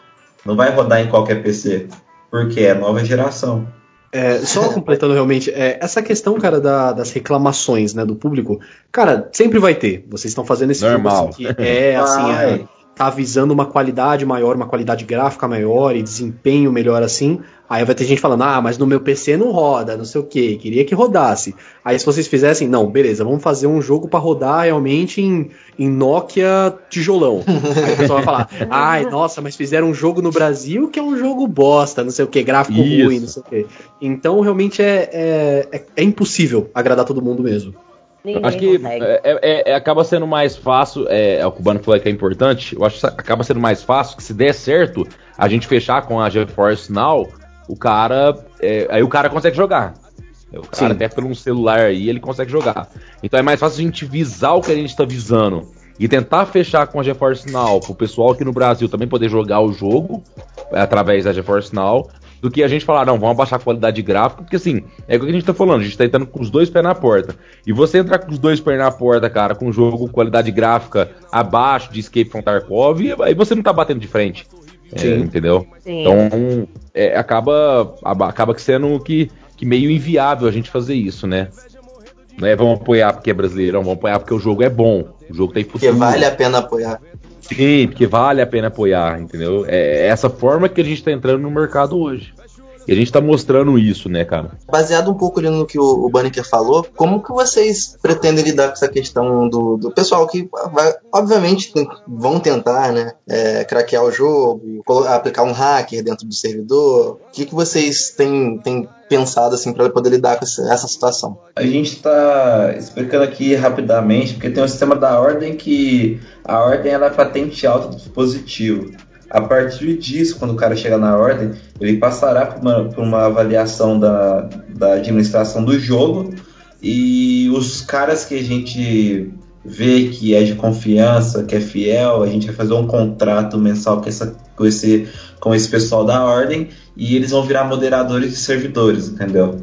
Não vai rodar em qualquer PC. Porque é nova geração. É, só completando realmente, é, essa questão, cara, da, das reclamações né, do público, cara, sempre vai ter. Vocês estão fazendo esse Normal. Jogo, assim, que é assim, é, tá visando uma qualidade maior, uma qualidade gráfica maior e desempenho melhor assim. Aí vai ter gente falando, ah, mas no meu PC não roda, não sei o que, queria que rodasse. Aí se vocês fizessem, não, beleza, vamos fazer um jogo para rodar realmente em, em Nokia tijolão. Aí o pessoal vai falar, ai, nossa, mas fizeram um jogo no Brasil que é um jogo bosta, não sei o que, gráfico Isso. ruim, não sei o que. Então realmente é, é, é, é impossível agradar todo mundo mesmo. Ninguém acho que é, é, é, acaba sendo mais fácil, é, é, o Cubano falou que é importante, eu acho que acaba sendo mais fácil que se der certo a gente fechar com a GeForce Now, o cara, é, aí o cara consegue jogar. O cara Sim. até pelo um celular aí ele consegue jogar. Então é mais fácil a gente visar o que a gente está visando e tentar fechar com a GeForce Now para o pessoal aqui no Brasil também poder jogar o jogo através da GeForce Now do que a gente falar, não, vamos abaixar a qualidade gráfica, porque assim, é o que a gente tá falando, a gente tá entrando com os dois pés na porta. E você entrar com os dois pés na porta, cara, com um jogo qualidade gráfica abaixo de Escape from Tarkov, aí você não tá batendo de frente. É, entendeu? Sim. Então, é, acaba, acaba sendo que, que meio inviável a gente fazer isso, né? Não é vamos apoiar porque é brasileiro, vamos apoiar porque o jogo é bom. O jogo tem futuro. Porque vale a pena apoiar. Sim, porque vale a pena apoiar, entendeu? É essa forma que a gente está entrando no mercado hoje. E a gente tá mostrando isso, né, cara? Baseado um pouco ali no que o, o Banneker falou, como que vocês pretendem lidar com essa questão do, do pessoal que vai, obviamente vão tentar, né, é, craquear o jogo, aplicar um hacker dentro do servidor? O que, que vocês têm, têm pensado assim para poder lidar com essa, essa situação? A gente está explicando aqui rapidamente, porque tem um sistema da ordem que a ordem ela é patente alta do dispositivo. A partir disso, quando o cara chegar na ordem, ele passará por uma, por uma avaliação da, da administração do jogo e os caras que a gente vê que é de confiança, que é fiel, a gente vai fazer um contrato mensal com, essa, com, esse, com esse pessoal da ordem e eles vão virar moderadores de servidores, entendeu?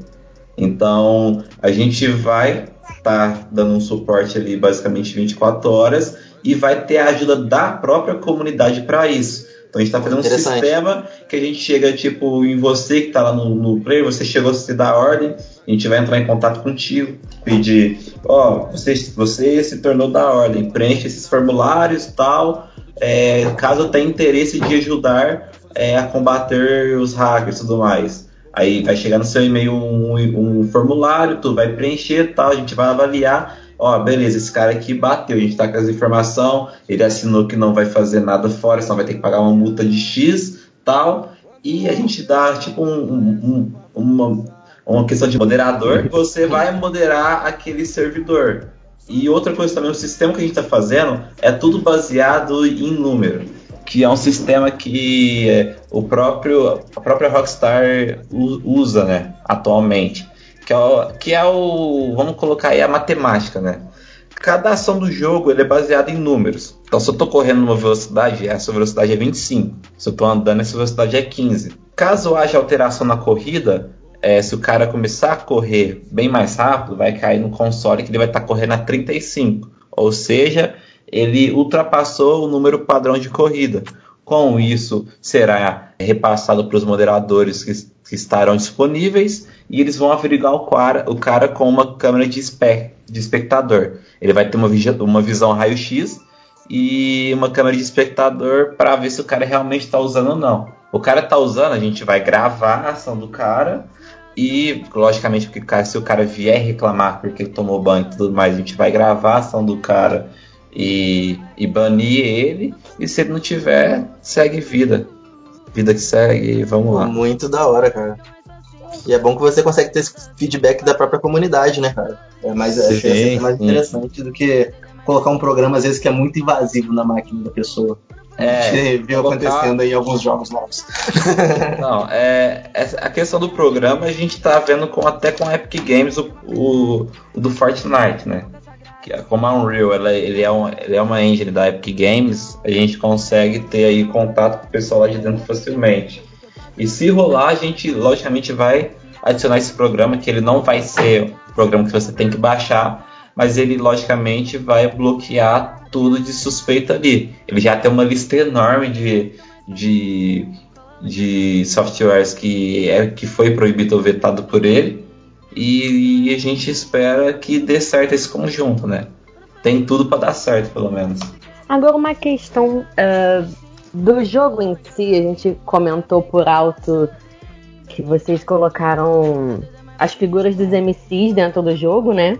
Então a gente vai estar tá dando um suporte ali basicamente 24 horas e vai ter a ajuda da própria comunidade para isso. Então a gente está fazendo um sistema que a gente chega, tipo, em você que está lá no, no player, você chegou, você dá a ordem, a gente vai entrar em contato contigo, pedir, ó, oh, você, você se tornou da ordem, preenche esses formulários tal, é, caso tenha interesse de ajudar é, a combater os hackers e tudo mais. Aí vai chegar no seu e-mail um, um formulário, tu vai preencher tal, a gente vai avaliar. Ó, beleza, esse cara aqui bateu, a gente tá com as informações, ele assinou que não vai fazer nada fora, só vai ter que pagar uma multa de X, tal. E a gente dá tipo um, um, uma, uma questão de moderador, você vai moderar aquele servidor. E outra coisa também, o sistema que a gente está fazendo é tudo baseado em número que é um sistema que é, o próprio, a própria Rockstar usa né, atualmente. Que é, o, que é o. Vamos colocar aí a matemática, né? Cada ação do jogo ele é baseada em números. Então, se eu estou correndo numa velocidade, essa velocidade é 25. Se eu estou andando, essa velocidade é 15. Caso haja alteração na corrida, é, se o cara começar a correr bem mais rápido, vai cair no console que ele vai estar tá correndo a 35. Ou seja, ele ultrapassou o número padrão de corrida. Com isso, será repassado para os moderadores que, que, estarão disponíveis e eles vão averiguar o cara, o cara com uma câmera de, espe, de espectador. Ele vai ter uma, uma visão raio-x e uma câmera de espectador para ver se o cara realmente está usando ou não. O cara está usando, a gente vai gravar a ação do cara e, logicamente, porque se o cara vier reclamar porque ele tomou banho e tudo mais, a gente vai gravar a ação do cara e, e banir ele. E se ele não tiver, segue vida. Vida que segue, vamos lá. Muito da hora, cara. E é bom que você consegue ter esse feedback da própria comunidade, né, cara? É mais, sim, é mais interessante do que colocar um programa, às vezes, que é muito invasivo na máquina da pessoa. É, a gente viu colocar... acontecendo aí em alguns jogos novos. Não, é, é, a questão do programa a gente tá vendo com, até com a Epic Games o, o, o do Fortnite, né? Como a Unreal ela, ele, é um, ele é uma engine da Epic Games, a gente consegue ter aí contato com o pessoal lá de dentro facilmente. E se rolar, a gente logicamente vai adicionar esse programa, que ele não vai ser um programa que você tem que baixar, mas ele logicamente vai bloquear tudo de suspeita ali. Ele já tem uma lista enorme de, de, de softwares que, é, que foi proibido ou vetado por ele e, a gente espera que dê certo esse conjunto, né? Tem tudo para dar certo, pelo menos. Agora, uma questão uh, do jogo em si, a gente comentou por alto que vocês colocaram as figuras dos MCs dentro do jogo, né?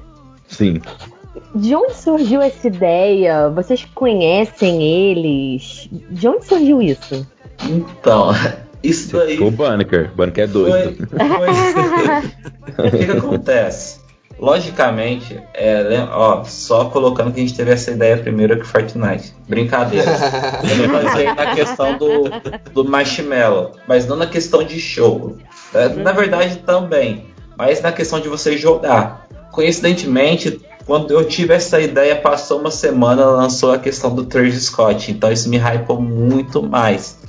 Sim. De onde surgiu essa ideia? Vocês conhecem eles? De onde surgiu isso? Então, isso aí. O Banneker. Banneker é doido. Foi, o que, que acontece? Logicamente, é, ó, só colocando que a gente teve essa ideia primeiro que Fortnite. Brincadeira. Eu pensei na questão do, do marshmallow, mas não na questão de show. É, na verdade, também. Mas na questão de você jogar. Coincidentemente, quando eu tive essa ideia, passou uma semana, lançou a questão do Travis Scott. Então isso me hypou muito mais.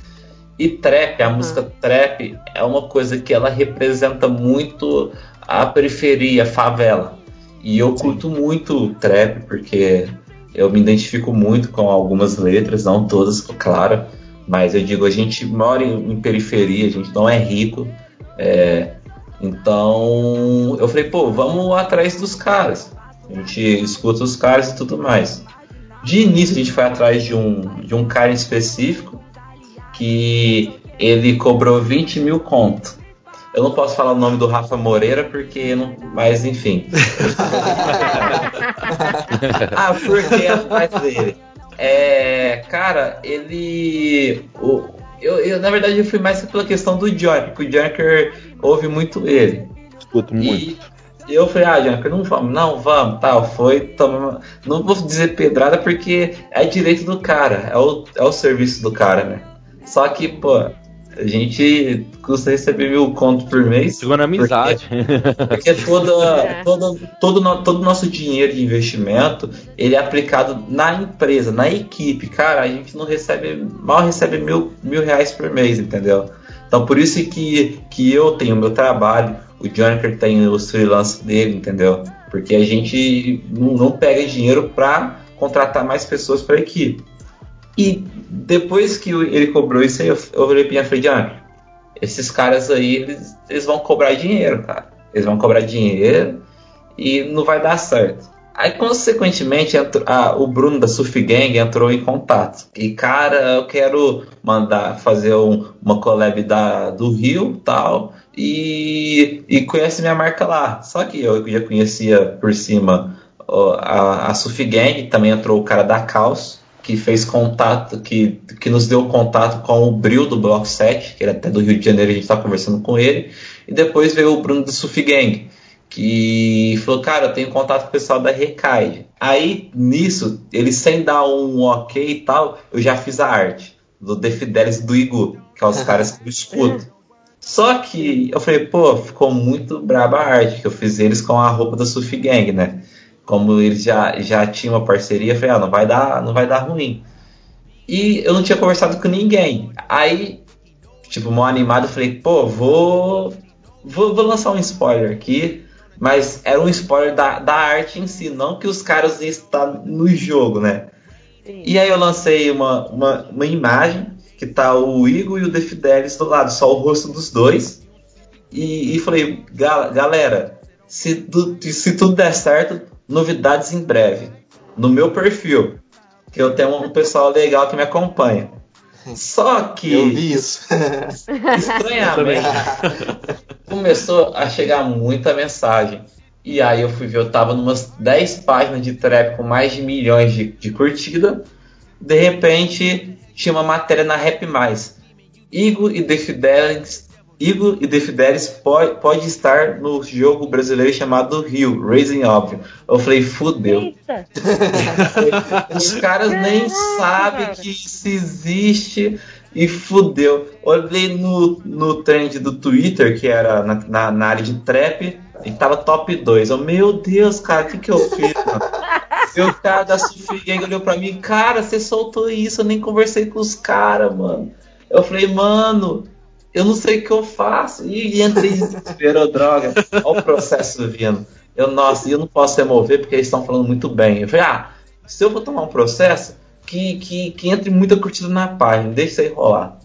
E trap, a música trap é uma coisa que ela representa muito a periferia, a favela. E eu curto muito trap porque eu me identifico muito com algumas letras, não todas, claro, mas eu digo, a gente mora em, em periferia, a gente não é rico, é, então eu falei, pô, vamos atrás dos caras. A gente escuta os caras e tudo mais. De início a gente foi atrás de um, de um cara em específico que ele cobrou 20 mil conto. Eu não posso falar o nome do Rafa Moreira porque não. Mas enfim. ah, porque atrás dele. É, cara, ele. O, eu, eu, na verdade, eu fui mais pela questão do Johnny, porque o Junker ouve muito ele. Escuto muito. E eu falei, ah, Junker, não vamos, não, vamos, tal. Foi, toma, não vou dizer pedrada porque é direito do cara, é o, é o serviço do cara, né? Só que, pô, a gente custa receber mil conto por mês. Segunda amizade. Porque, porque toda, todo, todo, todo o nosso dinheiro de investimento ele é aplicado na empresa, na equipe. Cara, a gente não recebe, mal recebe mil, mil reais por mês, entendeu? Então por isso que, que eu tenho meu trabalho, o Jonker tem os freelance dele, entendeu? Porque a gente não, não pega dinheiro para contratar mais pessoas para a equipe. E depois que ele cobrou isso aí, eu, eu olhei pra minha frente, ah, esses caras aí, eles, eles vão cobrar dinheiro, cara. Eles vão cobrar dinheiro e não vai dar certo. Aí, consequentemente, entrou, ah, o Bruno da Surf Gang entrou em contato. E, cara, eu quero mandar fazer um, uma collab da, do Rio tal. E, e conhece minha marca lá. Só que eu já conhecia por cima ó, a, a Surf Gang, também entrou o cara da Caos, que fez contato, que, que nos deu contato com o Bril do Block 7, que é até do Rio de Janeiro, a gente estava conversando com ele. E depois veio o Bruno do Surf Gang que falou, cara, eu tenho contato com o pessoal da Recaide. Aí, nisso, ele sem dar um ok e tal, eu já fiz a arte do The Fidelis do Igu, que é os caras que eu escuto. Só que eu falei, pô, ficou muito braba a arte, que eu fiz eles com a roupa da Sufi Gang, né? Como eles já, já tinham uma parceria, eu falei, ah, não vai dar, não vai dar ruim. E eu não tinha conversado com ninguém. Aí, tipo, mal animado, eu falei, pô, vou, vou, vou lançar um spoiler aqui mas era um spoiler da, da arte em si, não que os caras estão no jogo, né? Sim. E aí eu lancei uma, uma, uma, imagem que tá o Igor e o The Fidelis do lado, só o rosto dos dois. E, e falei, galera, se, se tudo der certo, novidades em breve. No meu perfil, que eu tenho um pessoal legal que me acompanha. Só que. Eu vi isso. estranhamente, começou a chegar muita mensagem. E aí eu fui ver, eu tava numas 10 páginas de trap com mais de milhões de, de curtida. De repente, tinha uma matéria na Rap Mais. Igor e The Fidelis, Igor e The Fidelis pode, pode estar no jogo brasileiro chamado Rio, Raising Óbvio. Eu falei, fudeu. Os caras nem sabem que isso existe e fudeu. Olhei no, no trend do Twitter, que era na, na, na área de trap, e tava top 2. Eu, meu Deus, cara, o que, que eu fiz, mano? E o cara da Sufi Gang olhou pra mim, cara, você soltou isso, eu nem conversei com os caras, mano. Eu falei, mano, eu não sei o que eu faço. E, e entrei em desespero, droga. Olha o processo vindo. Eu, nossa, eu não posso remover porque eles estão falando muito bem. Eu falei, ah, se eu vou tomar um processo, que, que, que entre muita curtida na página, deixa isso aí rolar.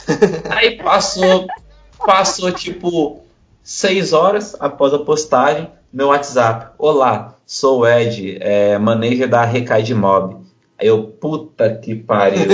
aí passou, passou tipo seis horas após a postagem, meu WhatsApp. Olá, sou o Ed, é, manager da Recai de Mob. Aí eu, puta que pariu.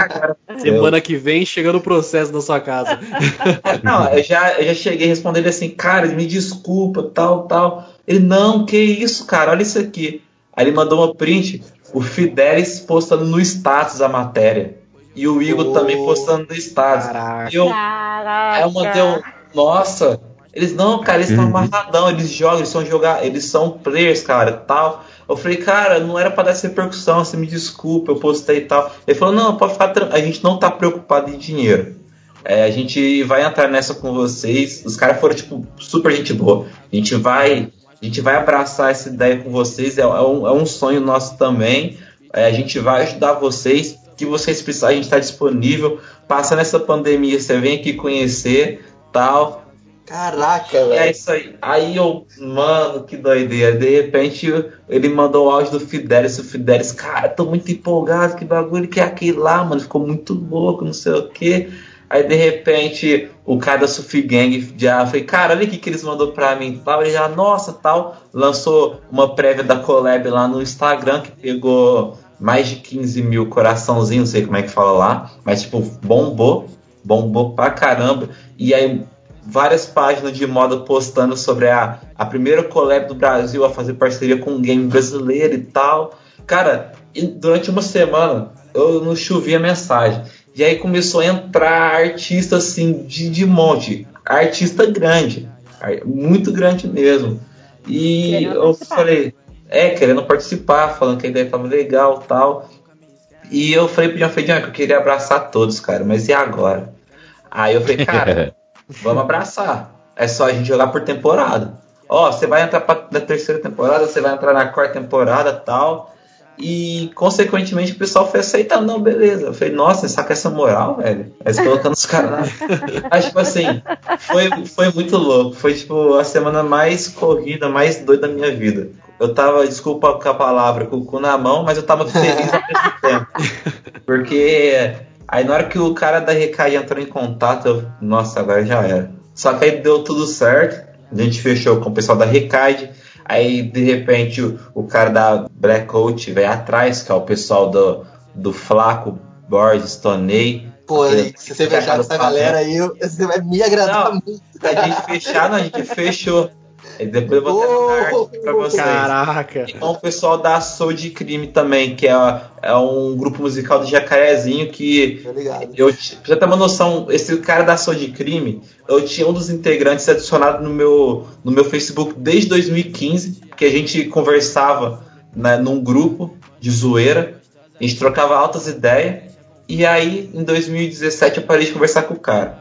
Semana que vem chegando o processo na sua casa. não, eu já, eu já cheguei respondendo assim, cara, me desculpa, tal, tal. Ele, não, que isso, cara, olha isso aqui. Aí ele mandou uma print, o Fidelis postando no status a matéria. E o Igor oh, também postando no status. Caraca. E eu, Aí eu mandei um, nossa, eles não, cara, eles estão uhum. amarradão, eles jogam, eles são jogar, eles são players, cara, tal. Eu falei, cara, não era para dar essa repercussão, você me desculpa, eu postei e tal. Ele falou, não, pode ficar a gente não tá preocupado em dinheiro. É, a gente vai entrar nessa com vocês. Os caras foram, tipo, super gente boa. A gente vai. A gente vai abraçar essa ideia com vocês, é, é, um, é um, sonho nosso também. É, a gente vai ajudar vocês. que vocês precisarem, a gente está disponível. Passa nessa pandemia, você vem aqui conhecer, tal. Caraca, velho. É isso aí. Aí eu, mano, que doideira. De repente ele mandou o áudio do Fidelis. O Fidelis, cara, tô muito empolgado. Que bagulho que é aquele lá, mano. Ficou muito louco, não sei o que. Aí de repente o cara da Sufi Gang já foi, cara, olha o que, que eles mandou pra mim. Tal. Ele já, nossa, tal. Lançou uma prévia da collab lá no Instagram que pegou mais de 15 mil coraçãozinhos, não sei como é que fala lá. Mas tipo, bombou. Bombou pra caramba. E aí várias páginas de moda postando sobre a, a primeira collab do Brasil a fazer parceria com um game brasileiro e tal. Cara, durante uma semana eu não chovia mensagem. E aí começou a entrar artista assim de, de monte, artista grande, muito grande mesmo. E querendo eu participar. falei, é, querendo participar, falando que a ideia estava legal tal. E eu falei pro John Fedian que eu queria abraçar todos, cara, mas e agora? Aí eu falei, cara, Vamos abraçar. É só a gente jogar por temporada. Ó, você vai entrar pra, na terceira temporada, você vai entrar na quarta temporada tal. E, consequentemente, o pessoal foi aceitando. Não, beleza. Eu falei, nossa, saca essa moral, velho? Aí colocando os caras lá. Mas, tipo assim, foi, foi muito louco. Foi, tipo, a semana mais corrida, mais doida da minha vida. Eu tava, desculpa com a palavra, com o cu na mão, mas eu tava feliz ao mesmo tempo. Porque Aí na hora que o cara da Recai entrou em contato, eu, nossa, agora já era. Só que aí deu tudo certo. A gente fechou com o pessoal da Recai. Aí de repente o, o cara da Black Coat vai atrás, que é o pessoal do, do Flaco, Borges, Toney. Pô, aí, se você fechar com essa galera aí, você vai me agradar Não, muito. A gente fechar, não, a gente fechou. Aí depois eu vou até Oh, pra vocês. Caraca. Então o pessoal da Soul de Crime também, que é, é um grupo musical do Jacarezinho que Tá ligado? eu, pra você ter uma noção, esse cara da Soul de Crime, eu tinha um dos integrantes adicionado no meu, no meu Facebook desde 2015, que a gente conversava né, num grupo de zoeira, a gente trocava altas ideias, e aí em 2017 eu parei de conversar com o cara.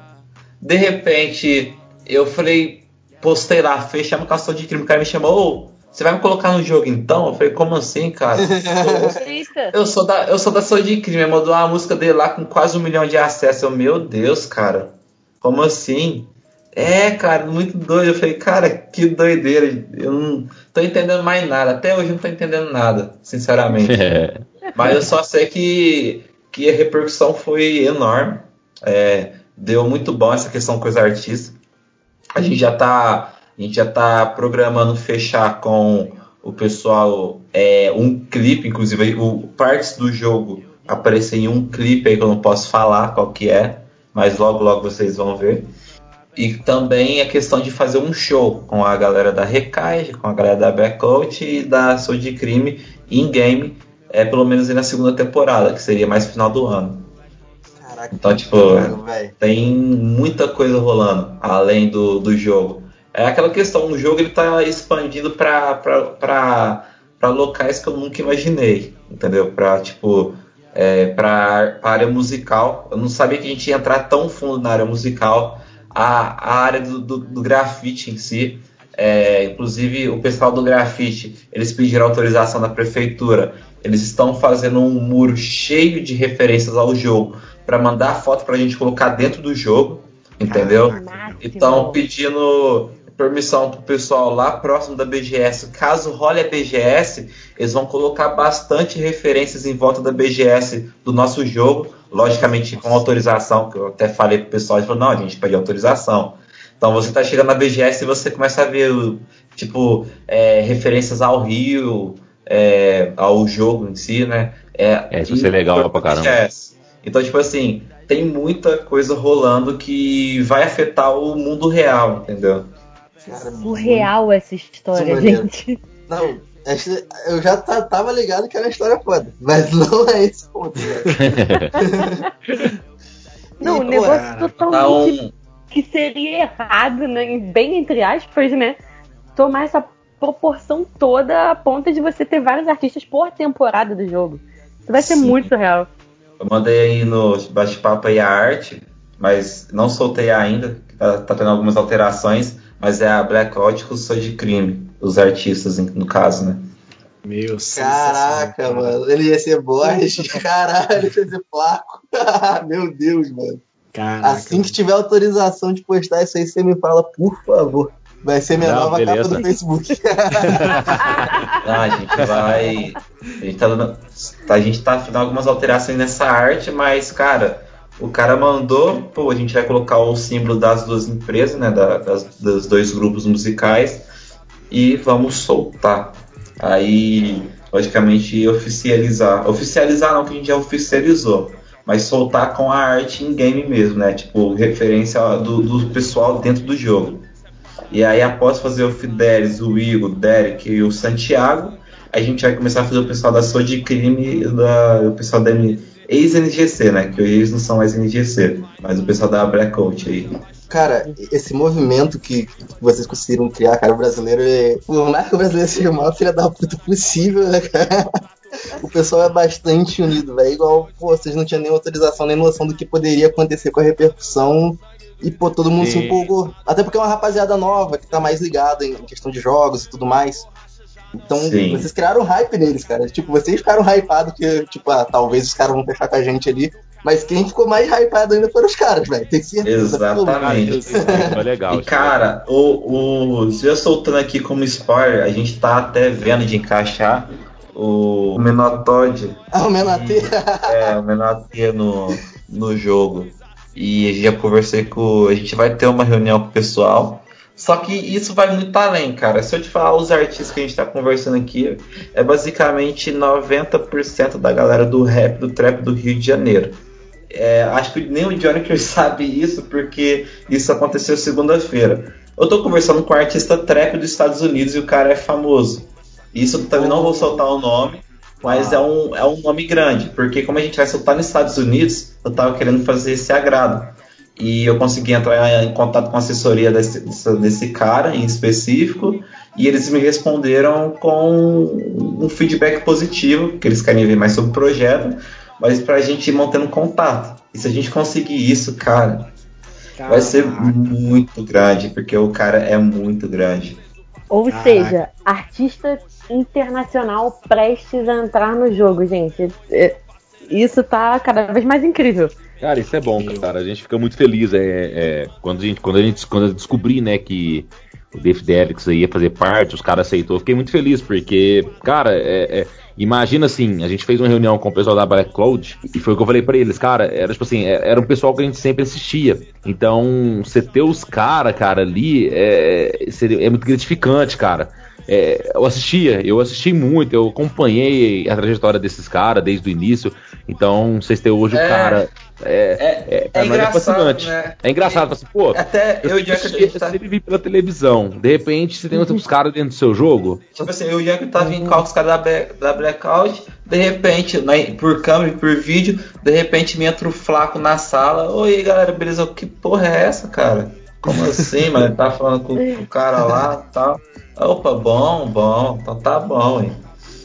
De repente, eu falei, postei lá, fechamos com a Soul de Crime, o cara me chamou, ô, você vai me colocar no jogo então? Eu falei, como assim, cara? Eu sou da, eu sou da Soul de Crime, mandou uma música dele lá com quase um milhão de acessos. Eu, meu Deus, cara, como assim? É, cara, muito doido. Eu falei, cara, que doideira. Eu não tô entendendo mais nada. Até hoje eu não tô entendendo nada, sinceramente. É. Mas eu só sei que, que a repercussão foi enorme. É, deu muito bom essa questão com os artistas. A gente já tá, a gente já tá programando fechar com o pessoal é, um clipe, inclusive o partes do jogo aparecer em um clipe aí que eu não posso falar qual que é, mas logo logo vocês vão ver. E também a questão de fazer um show com a galera da Recage, com a galera da Backout e da Soul de Crime in game, é pelo menos na segunda temporada, que seria mais final do ano. Então, tipo, caralho, velho. tem muita coisa rolando além do, do jogo. É aquela questão, o jogo ele tá expandindo pra, pra, pra, pra locais que eu nunca imaginei, entendeu? Pra, tipo, é, pra, pra área musical. Eu não sabia que a gente ia entrar tão fundo na área musical. A, a área do, do, do grafite em si. É, inclusive, o pessoal do grafite, eles pediram autorização da prefeitura. Eles estão fazendo um muro cheio de referências ao jogo para mandar foto pra gente colocar dentro do jogo, entendeu? Então, pedindo permissão pro pessoal lá próximo da BGS. Caso role a BGS, eles vão colocar bastante referências em volta da BGS do nosso jogo, logicamente com autorização, que eu até falei pro pessoal, eles falaram, não, a gente pede autorização. Então você tá chegando na BGS e você começa a ver, o- tipo, é, referências ao Rio, é, ao jogo em si, né? É, isso vai ser legal pra caramba. BGS. Então, tipo assim, tem muita coisa rolando que vai afetar o mundo real, entendeu? Cara, Surreal essa história, gente. Não, eu já tá- tava ligado que era uma história foda, mas não é esse ponto, velho. Não, E, o pô, negócio cara, totalmente Então, que seria errado, né? Bem entre aspas, né? Tomar essa proporção toda a ponto de você ter vários artistas por temporada do jogo. Isso vai ser Sim. muito surreal. Eu mandei aí no bate-papo aí a arte, mas não soltei ainda, tá, tá tendo algumas alterações, mas é a Blackout com o Sou de Crime, os artistas, no caso, né? Meu Caraca, mano. Ele ia ser Borges, caralho, ele ia ser Flaco. Meu Deus, mano. Caraca. Assim que tiver autorização de postar isso aí, você me fala, por favor. Vai ser minha Não, nova beleza. capa do Facebook. Ah, a gente vai. A gente tá, dando, a gente tá fazendo algumas alterações nessa arte, mas, cara, o cara mandou, pô, a gente vai colocar o símbolo das duas empresas, né? da- das, dos dois grupos musicais e vamos soltar. Aí, logicamente, oficializar. Oficializar não, que a gente já oficializou. Mas soltar com a arte em game mesmo, né? Tipo, referência do, do pessoal dentro do jogo. E aí, após fazer o Fidelis, o Igor, o Derek e o Santiago, a gente vai começar a fazer o pessoal da Sou de Crime da, o pessoal da ex-NGC, né? Que eles não são mais NGC, mas o pessoal da Blackout aí. Cara, esse movimento que vocês conseguiram criar, cara, o brasileiro é. Por mais que o brasileiro seja o maior filho da puta possível, né, cara? O pessoal é bastante unido, velho. Igual, pô, vocês não tinham nem autorização, nem noção do que poderia acontecer com a repercussão. E, pô, todo mundo se Sim. empolgou. Até porque é uma rapaziada nova, que tá mais ligada em questão de jogos e tudo mais. Então, Sim. vocês criaram hype neles, cara. Tipo, vocês ficaram hypados que, tipo, ah, talvez os caras vão fechar com a gente ali. Mas quem ficou mais hypado ainda foram os caras, velho. Tem certeza. Exatamente. Foi legal. E cara, o, o já soltando aqui como spoiler, a gente tá até vendo de encaixar o menor Todd, Ah, o Menatê. é, o menor T no, no jogo. E já conversei com. A gente vai ter uma reunião com o pessoal Só que isso vai muito além, cara. Se eu te falar os artistas que a gente tá conversando aqui, é basicamente 90% da galera do rap, do trap do Rio de Janeiro. É, acho que nem o Johnny sabe isso, porque isso aconteceu segunda-feira. Eu tô conversando com um artista trap dos Estados Unidos e o cara é famoso. Isso também não vou soltar o nome, mas ah. é, um, é um nome grande, porque como a gente vai soltar nos Estados Unidos, eu tava querendo fazer esse agrado. E eu consegui entrar em contato com a assessoria desse, desse cara em específico, e eles me responderam com um feedback positivo, que eles querem ver mais sobre o projeto, mas pra gente ir mantendo contato. E se a gente conseguir isso, cara, Caraca. vai ser muito grande, porque o cara é muito grande. Ou Caraca. seja, artista internacional prestes a entrar no jogo, gente. É, isso tá cada vez mais incrível. Cara, isso é bom, cara. A gente fica muito feliz. É, é quando, a gente, quando, a gente, quando eu descobri, né, que o Dave Derricks ia fazer parte, os caras aceitou. Eu fiquei muito feliz, porque, cara, é, é, imagina assim, a gente fez uma reunião com o pessoal da Black Cloud e foi o que eu falei pra eles, cara, era tipo assim, é, era um pessoal que a gente sempre assistia. Então, você ter os caras, cara, ali é, seria, é muito gratificante, cara. É, eu assistia, eu assisti muito, eu acompanhei a trajetória desses caras desde o início. Então, vocês têm hoje é, o cara. É, é, é, é, é fascinante. Né? É engraçado, assim, pô. Até eu, eu já que tá... ele vir pela televisão, de repente você tem outros caras dentro do seu jogo. Tipo assim, eu já que tava em com os caras da, da Blackout, de repente, né, por câmera, por vídeo, de repente me entra o Flaco na sala. Oi, galera, beleza? Que porra é essa, cara? Como assim, mano? Ele tá falando com, com o cara lá e tal. Opa, bom, bom, então tá bom, hein?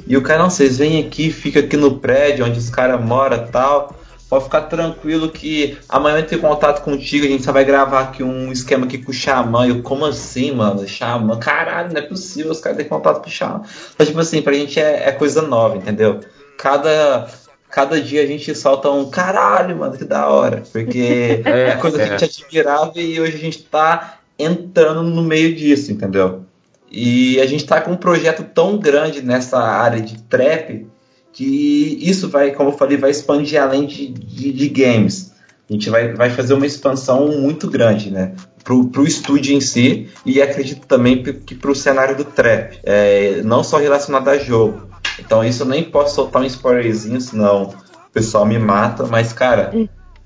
E o cara, não, vocês vêm aqui, fica aqui no prédio onde os caras moram tal. Pode ficar tranquilo que amanhã eu ter contato contigo, a gente só vai gravar aqui um esquema aqui com o Xamã. Eu, como assim, mano? Xamã? Caralho, não é possível os caras terem contato com o Xamã. Mas, tipo assim, pra gente é, é coisa nova, entendeu? Cada, cada dia a gente solta um caralho, mano, que da hora. Porque é, é coisa que a gente é. admirava e hoje a gente tá entrando no meio disso, entendeu? E a gente está com um projeto tão grande nessa área de trap que isso vai, como eu falei, vai expandir além de, de, de games. A gente vai, vai fazer uma expansão muito grande, né? Pro, pro estúdio em si e acredito também que pro cenário do trap. É, não só relacionado a jogo. Então isso eu nem posso soltar um spoilerzinho, senão o pessoal me mata, mas cara,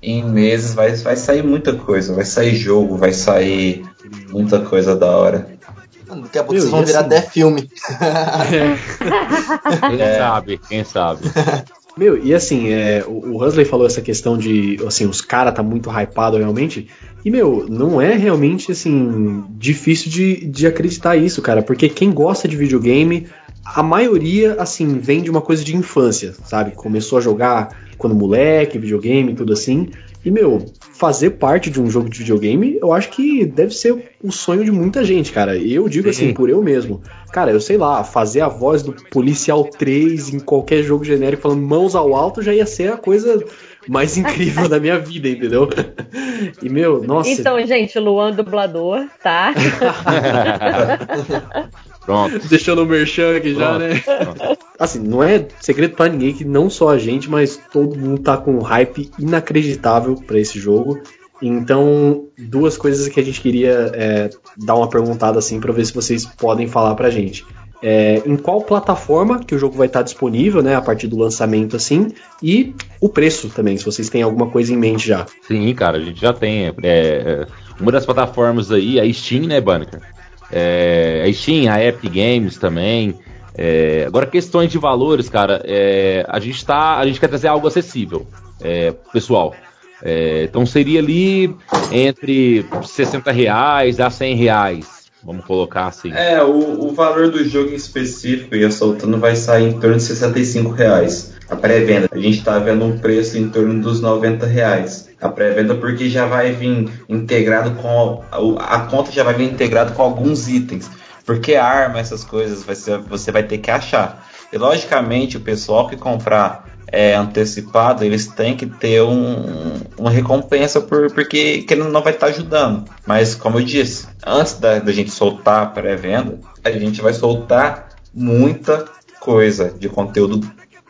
em meses vai, vai sair muita coisa. Vai sair jogo, vai sair muita coisa da hora. Daqui a pouco Meu, vocês vão virar até filme. quem é. sabe, quem sabe. Meu, e assim, é, o, o Huxley falou essa questão de, assim, os caras tá muito hypado realmente. E, meu, não é realmente, assim, difícil de, de acreditar isso, cara. Porque quem gosta de videogame, a maioria, assim, vem de uma coisa de infância, sabe? Começou a jogar quando moleque, videogame, tudo assim. E, meu, fazer parte de um jogo de videogame, eu acho que deve ser o sonho de muita gente, cara. Eu digo assim, por eu mesmo. Cara, eu sei lá, fazer a voz do Policial 3 em qualquer jogo genérico falando mãos ao alto já ia ser a coisa mais incrível da minha vida, entendeu? E, meu, nossa. Então, gente, Luan dublador, tá? Pronto. Deixando o merchan aqui Pronto. já, né? Pronto. Assim, não é segredo para ninguém que não só a gente, mas todo mundo tá com um hype inacreditável para esse jogo. Então, duas coisas que a gente queria é, dar uma perguntada assim para ver se vocês podem falar pra gente. É, em qual plataforma que o jogo vai estar disponível, né, a partir do lançamento assim, e o preço também, se vocês têm alguma coisa em mente já. Sim, cara, a gente já tem. É, é uma das plataformas aí, a Steam, né, Banner? É, a Steam, a Epic Games também. É, agora, questões de valores, cara, é, a gente tá, a gente quer trazer algo acessível, é, pessoal. É, então seria ali entre 60 reais a 100 reais, vamos colocar assim. É, o, o valor do jogo em específico, ia soltando, vai sair em torno de 65 reais. A pré-venda, a gente está vendo um preço em torno dos 90 reais a pré-venda porque já vai vir integrado com a, conta já vai vir integrado com alguns itens. Porque arma essas coisas ser, você vai ter que achar. E logicamente o pessoal que comprar é, antecipado eles têm que ter um, uma recompensa por, porque que não vai estar tá ajudando. Mas como eu disse antes da, da gente soltar a pré-venda a gente vai soltar muita coisa de conteúdo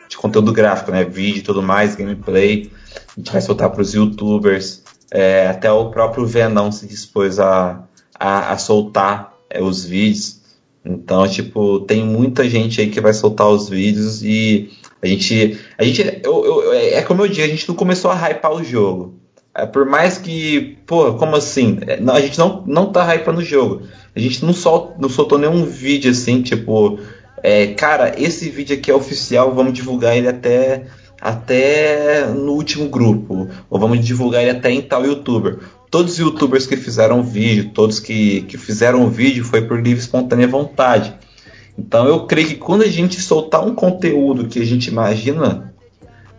de conteúdo gráfico né? Vídeo e tudo mais gameplay a gente vai soltar para os youtubers. É, até o próprio Venom se dispôs a, a, a soltar é, os vídeos. Então, tipo, tem muita gente aí que vai soltar os vídeos e a gente. A gente. Eu, eu, é como eu digo, a gente não começou a hypar o jogo. É, por mais que, pô, como assim? É, a gente não, não tá hypando o jogo. A gente não, sol, não soltou nenhum vídeo assim, tipo, é, cara, esse vídeo aqui é oficial, vamos divulgar ele até, até no último grupo. Ou vamos divulgar ele até em tal youtuber. Todos os youtubers que fizeram vídeo, todos que, que fizeram vídeo foi por livre espontânea vontade. Então eu creio que quando a gente soltar um conteúdo que a gente imagina,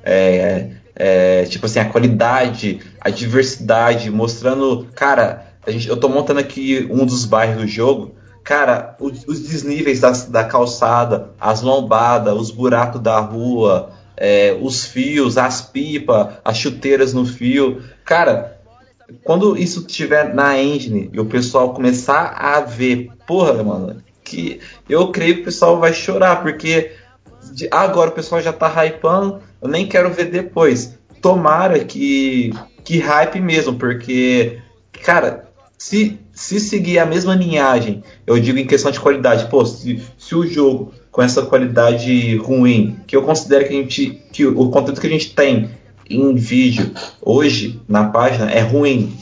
é, é, tipo assim, a qualidade, a diversidade, mostrando. Cara, gente, eu tô montando aqui um dos bairros do jogo. Cara, os, os desníveis da, da calçada, as lombadas, os buracos da rua, é, os fios, as pipas, as chuteiras no fio. Cara, quando isso estiver na engine e o pessoal começar a ver, porra, mano, que eu creio que o pessoal vai chorar, porque agora o pessoal já tá hypando, eu nem quero ver depois. Tomara que, que hype mesmo, porque, cara, se, se seguir a mesma linhagem, eu digo em questão de qualidade, pô, se, se o jogo com essa qualidade ruim, que eu considero que a gente, que o conteúdo que a gente tem em vídeo hoje na página é ruim,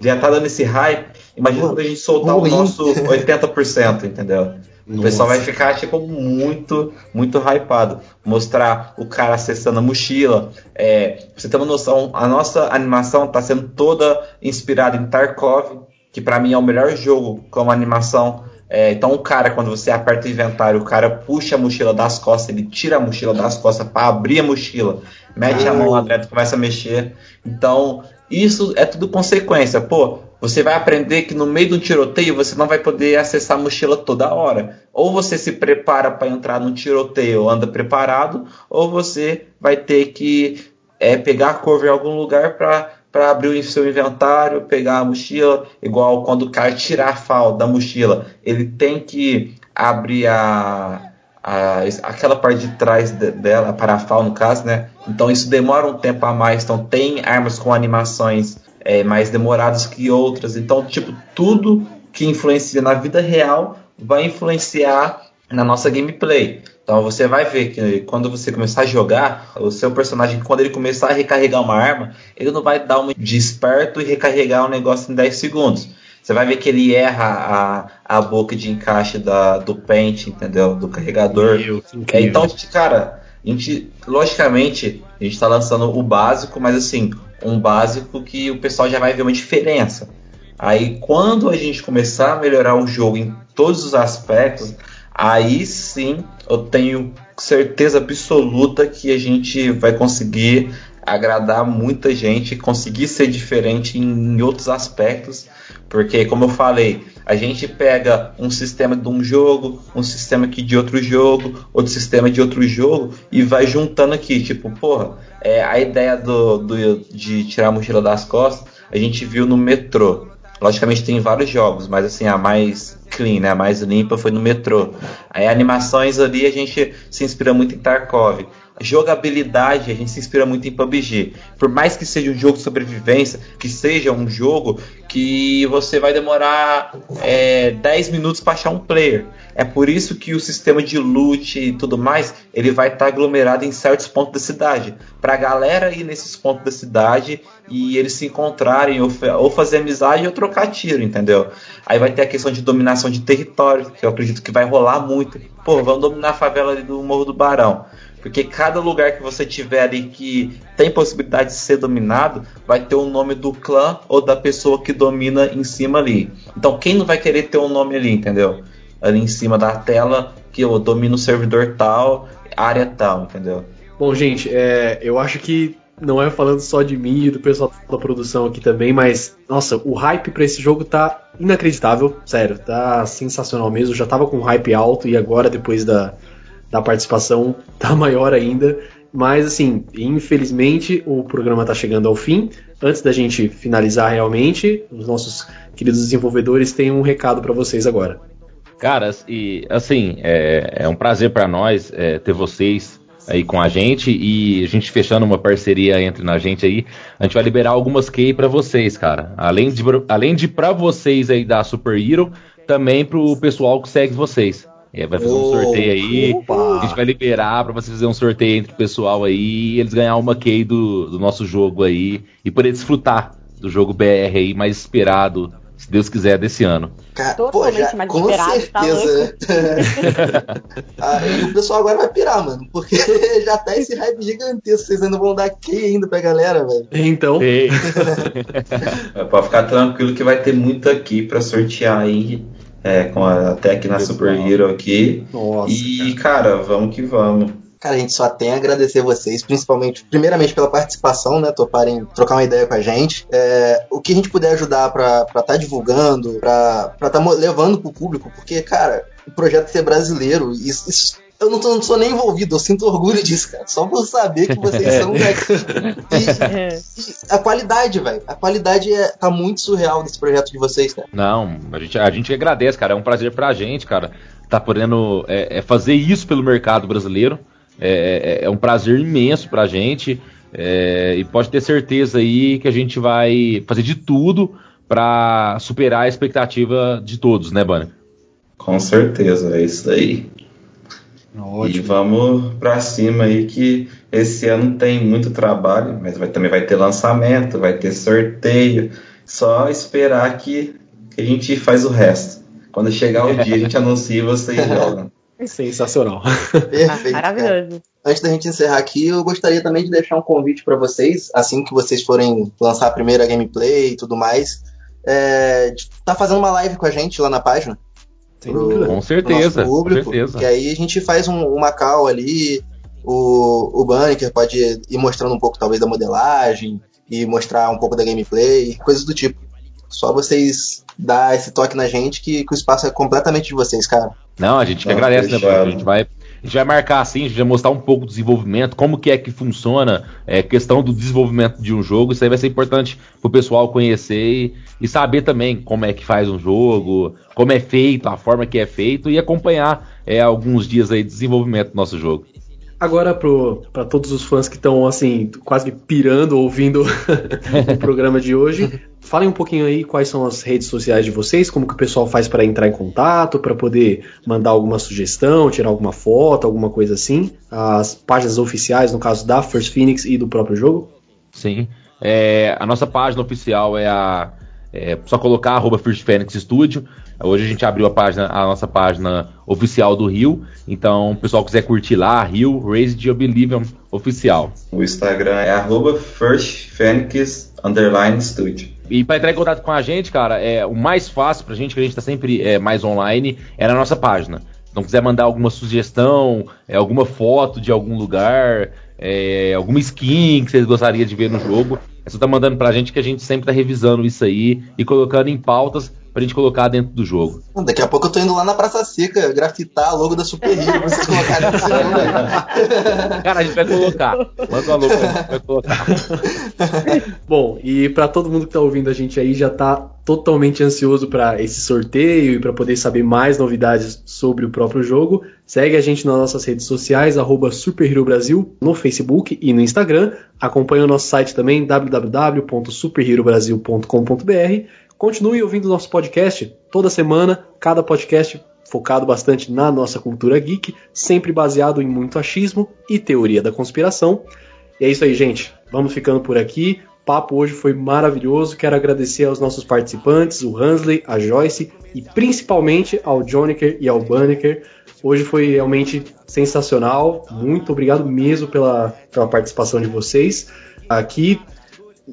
já tá dando esse hype, imagina quando a gente soltar ruim. o nosso 80%, entendeu? Nossa. O pessoal vai ficar, tipo, muito, muito hypado. Mostrar o cara acessando a mochila. É, você ter uma noção, a nossa animação está sendo toda inspirada em Tarkov, que para mim é o melhor jogo como animação. É, então o cara, quando você aperta o inventário, o cara puxa a mochila das costas, ele tira a mochila das costas para abrir a mochila, mete a mão lá dentro, começa a mexer. Então, isso é tudo consequência. Pô, você vai aprender que no meio do tiroteio você não vai poder acessar a mochila toda hora. Ou você se prepara para entrar no tiroteio, anda preparado, ou você vai ter que é, pegar a cover em algum lugar para abrir o seu inventário, pegar a mochila, igual quando o cara tirar a fal da mochila, ele tem que abrir a, a, aquela parte de trás de, dela, a parafal no caso, né? Então isso demora um tempo a mais. Então tem armas com animações é, mais demoradas que outras. Então, tipo, tudo que influencia na vida real vai influenciar na nossa gameplay. Então você vai ver que quando você começar a jogar, o seu personagem, quando ele começar a recarregar uma arma, ele não vai dar uma de esperto e recarregar o um negócio em 10 segundos. Você vai ver que ele erra a, a boca de encaixe da, do pente, entendeu? Do carregador. Meu, é, então, cara, a gente, logicamente, a gente está lançando o básico, mas assim, um básico que o pessoal já vai ver uma diferença. Aí quando a gente começar a melhorar o jogo em todos os aspectos, aí sim eu tenho certeza absoluta que a gente vai conseguir agradar muita gente, conseguir ser diferente em outros aspectos, porque como eu falei, a gente pega um sistema de um jogo, um sistema aqui de outro jogo, outro sistema de outro jogo e vai juntando aqui, tipo, porra, é, a ideia do, do, de tirar a mochila das costas, a gente viu no metrô. Logicamente tem vários jogos, mas assim, a mais clean, né, a mais limpa foi no metrô. Aí animações ali a gente se inspira muito em Tarkov jogabilidade, a gente se inspira muito em PUBG. Por mais que seja um jogo de sobrevivência, que seja um jogo que você vai demorar é, 10 minutos para achar um player. É por isso que o sistema de loot e tudo mais, ele vai estar tá aglomerado em certos pontos da cidade. Para a galera ir nesses pontos da cidade e eles se encontrarem ou, ou fazer amizade ou trocar tiro, entendeu? Aí vai ter a questão de dominação de território, que eu acredito que vai rolar muito. Pô, vamos dominar a favela ali do Morro do Barão. Porque cada lugar que você tiver ali que tem possibilidade de ser dominado, vai ter o nome do clã ou da pessoa que domina em cima ali. Então quem não vai querer ter um nome ali, entendeu? Ali em cima da tela, que eu domino o servidor tal, área tal, entendeu? Bom, gente, é, eu acho que não é falando só de mim e do pessoal da produção aqui também, mas nossa, o hype para esse jogo tá inacreditável, sério, tá sensacional mesmo. Já tava com hype alto e agora depois da da participação tá maior ainda. Mas assim, infelizmente o programa está chegando ao fim. Antes da gente finalizar realmente, os nossos queridos desenvolvedores têm um recado para vocês agora. Caras, e assim, é, é um prazer para nós é, ter vocês aí com a gente e a gente fechando uma parceria entre a gente aí, a gente vai liberar algumas key para vocês, cara. Além de além de para vocês aí da Super Hero, também pro pessoal que segue vocês. É, vai fazer um sorteio aí. Opa. A gente vai liberar para vocês fazer um sorteio entre o pessoal aí e eles ganhar uma key do, do nosso jogo aí e poder desfrutar do jogo BR aí mais esperado se Deus quiser, desse ano. Cara, Totalmente pô, já, mais com esperado, tá certeza. Tá ah, o pessoal agora vai pirar, mano, porque já tá esse hype gigantesco, vocês ainda vão dar key ainda pra galera, velho. Então. é, pode ficar tranquilo que vai ter muito aqui pra sortear aí. É, com a, até aqui na Super Hero aqui. Nossa, e, cara. cara, vamos que vamos. Cara, a gente só tem a agradecer vocês, principalmente, primeiramente pela participação, né? Toparem trocar uma ideia com a gente. É, o que a gente puder ajudar pra estar tá divulgando, pra estar tá levando pro público, porque, cara, o projeto ser brasileiro, isso, isso eu não, tô, não sou nem envolvido, eu sinto orgulho disso, cara. Só por saber que vocês são daqui. E, é. e a qualidade, velho. A qualidade é, tá muito surreal desse projeto de vocês, cara. Não, a gente, a gente agradece, cara. É um prazer pra gente, cara. Tá podendo é, é fazer isso pelo mercado brasileiro. É, é, é um prazer imenso pra gente. É, e pode ter certeza aí que a gente vai fazer de tudo para superar a expectativa de todos, né, Bana? Com certeza, é isso aí. Ótimo. E vamos para cima aí que esse ano tem muito trabalho, mas vai, também vai ter lançamento, vai ter sorteio. Só esperar que, que a gente faz o resto. Quando chegar o dia, a gente anuncia e vocês jogam. Sensacional. Perfeito. Maravilhoso. Antes da gente encerrar aqui, eu gostaria também de deixar um convite para vocês, assim que vocês forem lançar a primeira gameplay e tudo mais, é, de tá fazendo uma live com a gente lá na página. Pro, com certeza. Público, com certeza. Que aí a gente faz um, uma call ali, o, o Banner pode ir mostrando um pouco talvez da modelagem e mostrar um pouco da gameplay, coisas do tipo. Só vocês dar esse toque na gente que, que o espaço é completamente de vocês, cara. Não, a gente que Não, agradece, né, A gente vai a gente vai marcar assim, a gente vai mostrar um pouco do desenvolvimento, como que é que funciona, é, questão do desenvolvimento de um jogo, isso aí vai ser importante pro pessoal conhecer e, e, saber também como é que faz um jogo, como é feito, a forma que é feito e acompanhar é, alguns dias aí de desenvolvimento do nosso jogo. Agora, para todos os fãs que estão assim, quase pirando ouvindo o programa de hoje, falem um pouquinho aí quais são as redes sociais de vocês, como que o pessoal faz para entrar em contato, para poder mandar alguma sugestão, tirar alguma foto, alguma coisa assim. As páginas oficiais, no caso da First Phoenix e do próprio jogo. Sim. É, a nossa página oficial é a. É só colocar arroba First Phoenix Studio. Hoje a gente abriu a página, a nossa página oficial do Rio. Então, o pessoal quiser curtir lá, Rio Raised Oblivion oficial. O Instagram é arroba Studio. E para entrar em contato com a gente, cara, é o mais fácil pra gente, que a gente tá sempre é, mais online, é na nossa página. Então, quiser mandar alguma sugestão, é, alguma foto de algum lugar, é, alguma skin que vocês gostariam de ver no jogo, é só tá mandando pra gente que a gente sempre tá revisando isso aí e colocando em pautas pra gente colocar dentro do jogo. Daqui a pouco eu tô indo lá na Praça Seca grafitar a logo da Super Hero pra vocês colocarem jogo. Cara, a gente vai colocar. Manda uma logo, a gente vai colocar. Bom, e para todo mundo que tá ouvindo a gente aí já tá totalmente ansioso para esse sorteio e para poder saber mais novidades sobre o próprio jogo, segue a gente nas nossas redes sociais, arroba Brasil, no Facebook e no Instagram. Acompanhe o nosso site também, www.superherobrasil.com.br Continue ouvindo nosso podcast toda semana, cada podcast focado bastante na nossa cultura geek, sempre baseado em muito achismo e teoria da conspiração. E é isso aí, gente. Vamos ficando por aqui. O papo hoje foi maravilhoso. Quero agradecer aos nossos participantes, o Hansley, a Joyce e principalmente ao Joniker e ao Banneker. Hoje foi realmente sensacional. Muito obrigado mesmo pela, pela participação de vocês. Aqui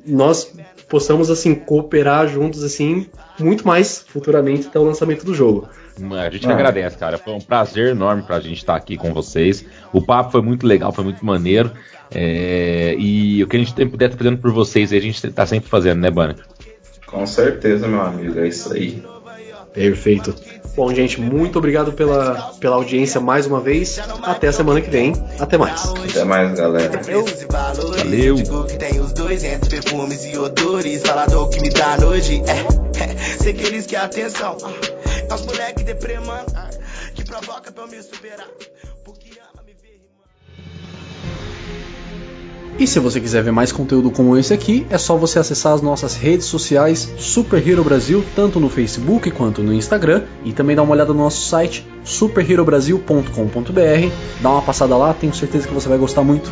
nós possamos assim cooperar juntos assim muito mais futuramente até o lançamento do jogo. A gente ah. agradece, cara. Foi um prazer enorme pra gente estar aqui com vocês. O papo foi muito legal, foi muito maneiro. É... E o que a gente puder estar fazendo por vocês, a gente tá sempre fazendo, né, Bana? Com certeza, meu amigo, é isso aí. Perfeito. Bom, gente, muito obrigado pela, pela audiência mais uma vez. Até a semana que vem. Até mais. Até mais, galera. Valeu. Que tem os dois entre perfumes E se você quiser ver mais conteúdo como esse aqui, é só você acessar as nossas redes sociais Super Hero Brasil, tanto no Facebook quanto no Instagram, e também dar uma olhada no nosso site superherobrasil.com.br. Dá uma passada lá, tenho certeza que você vai gostar muito.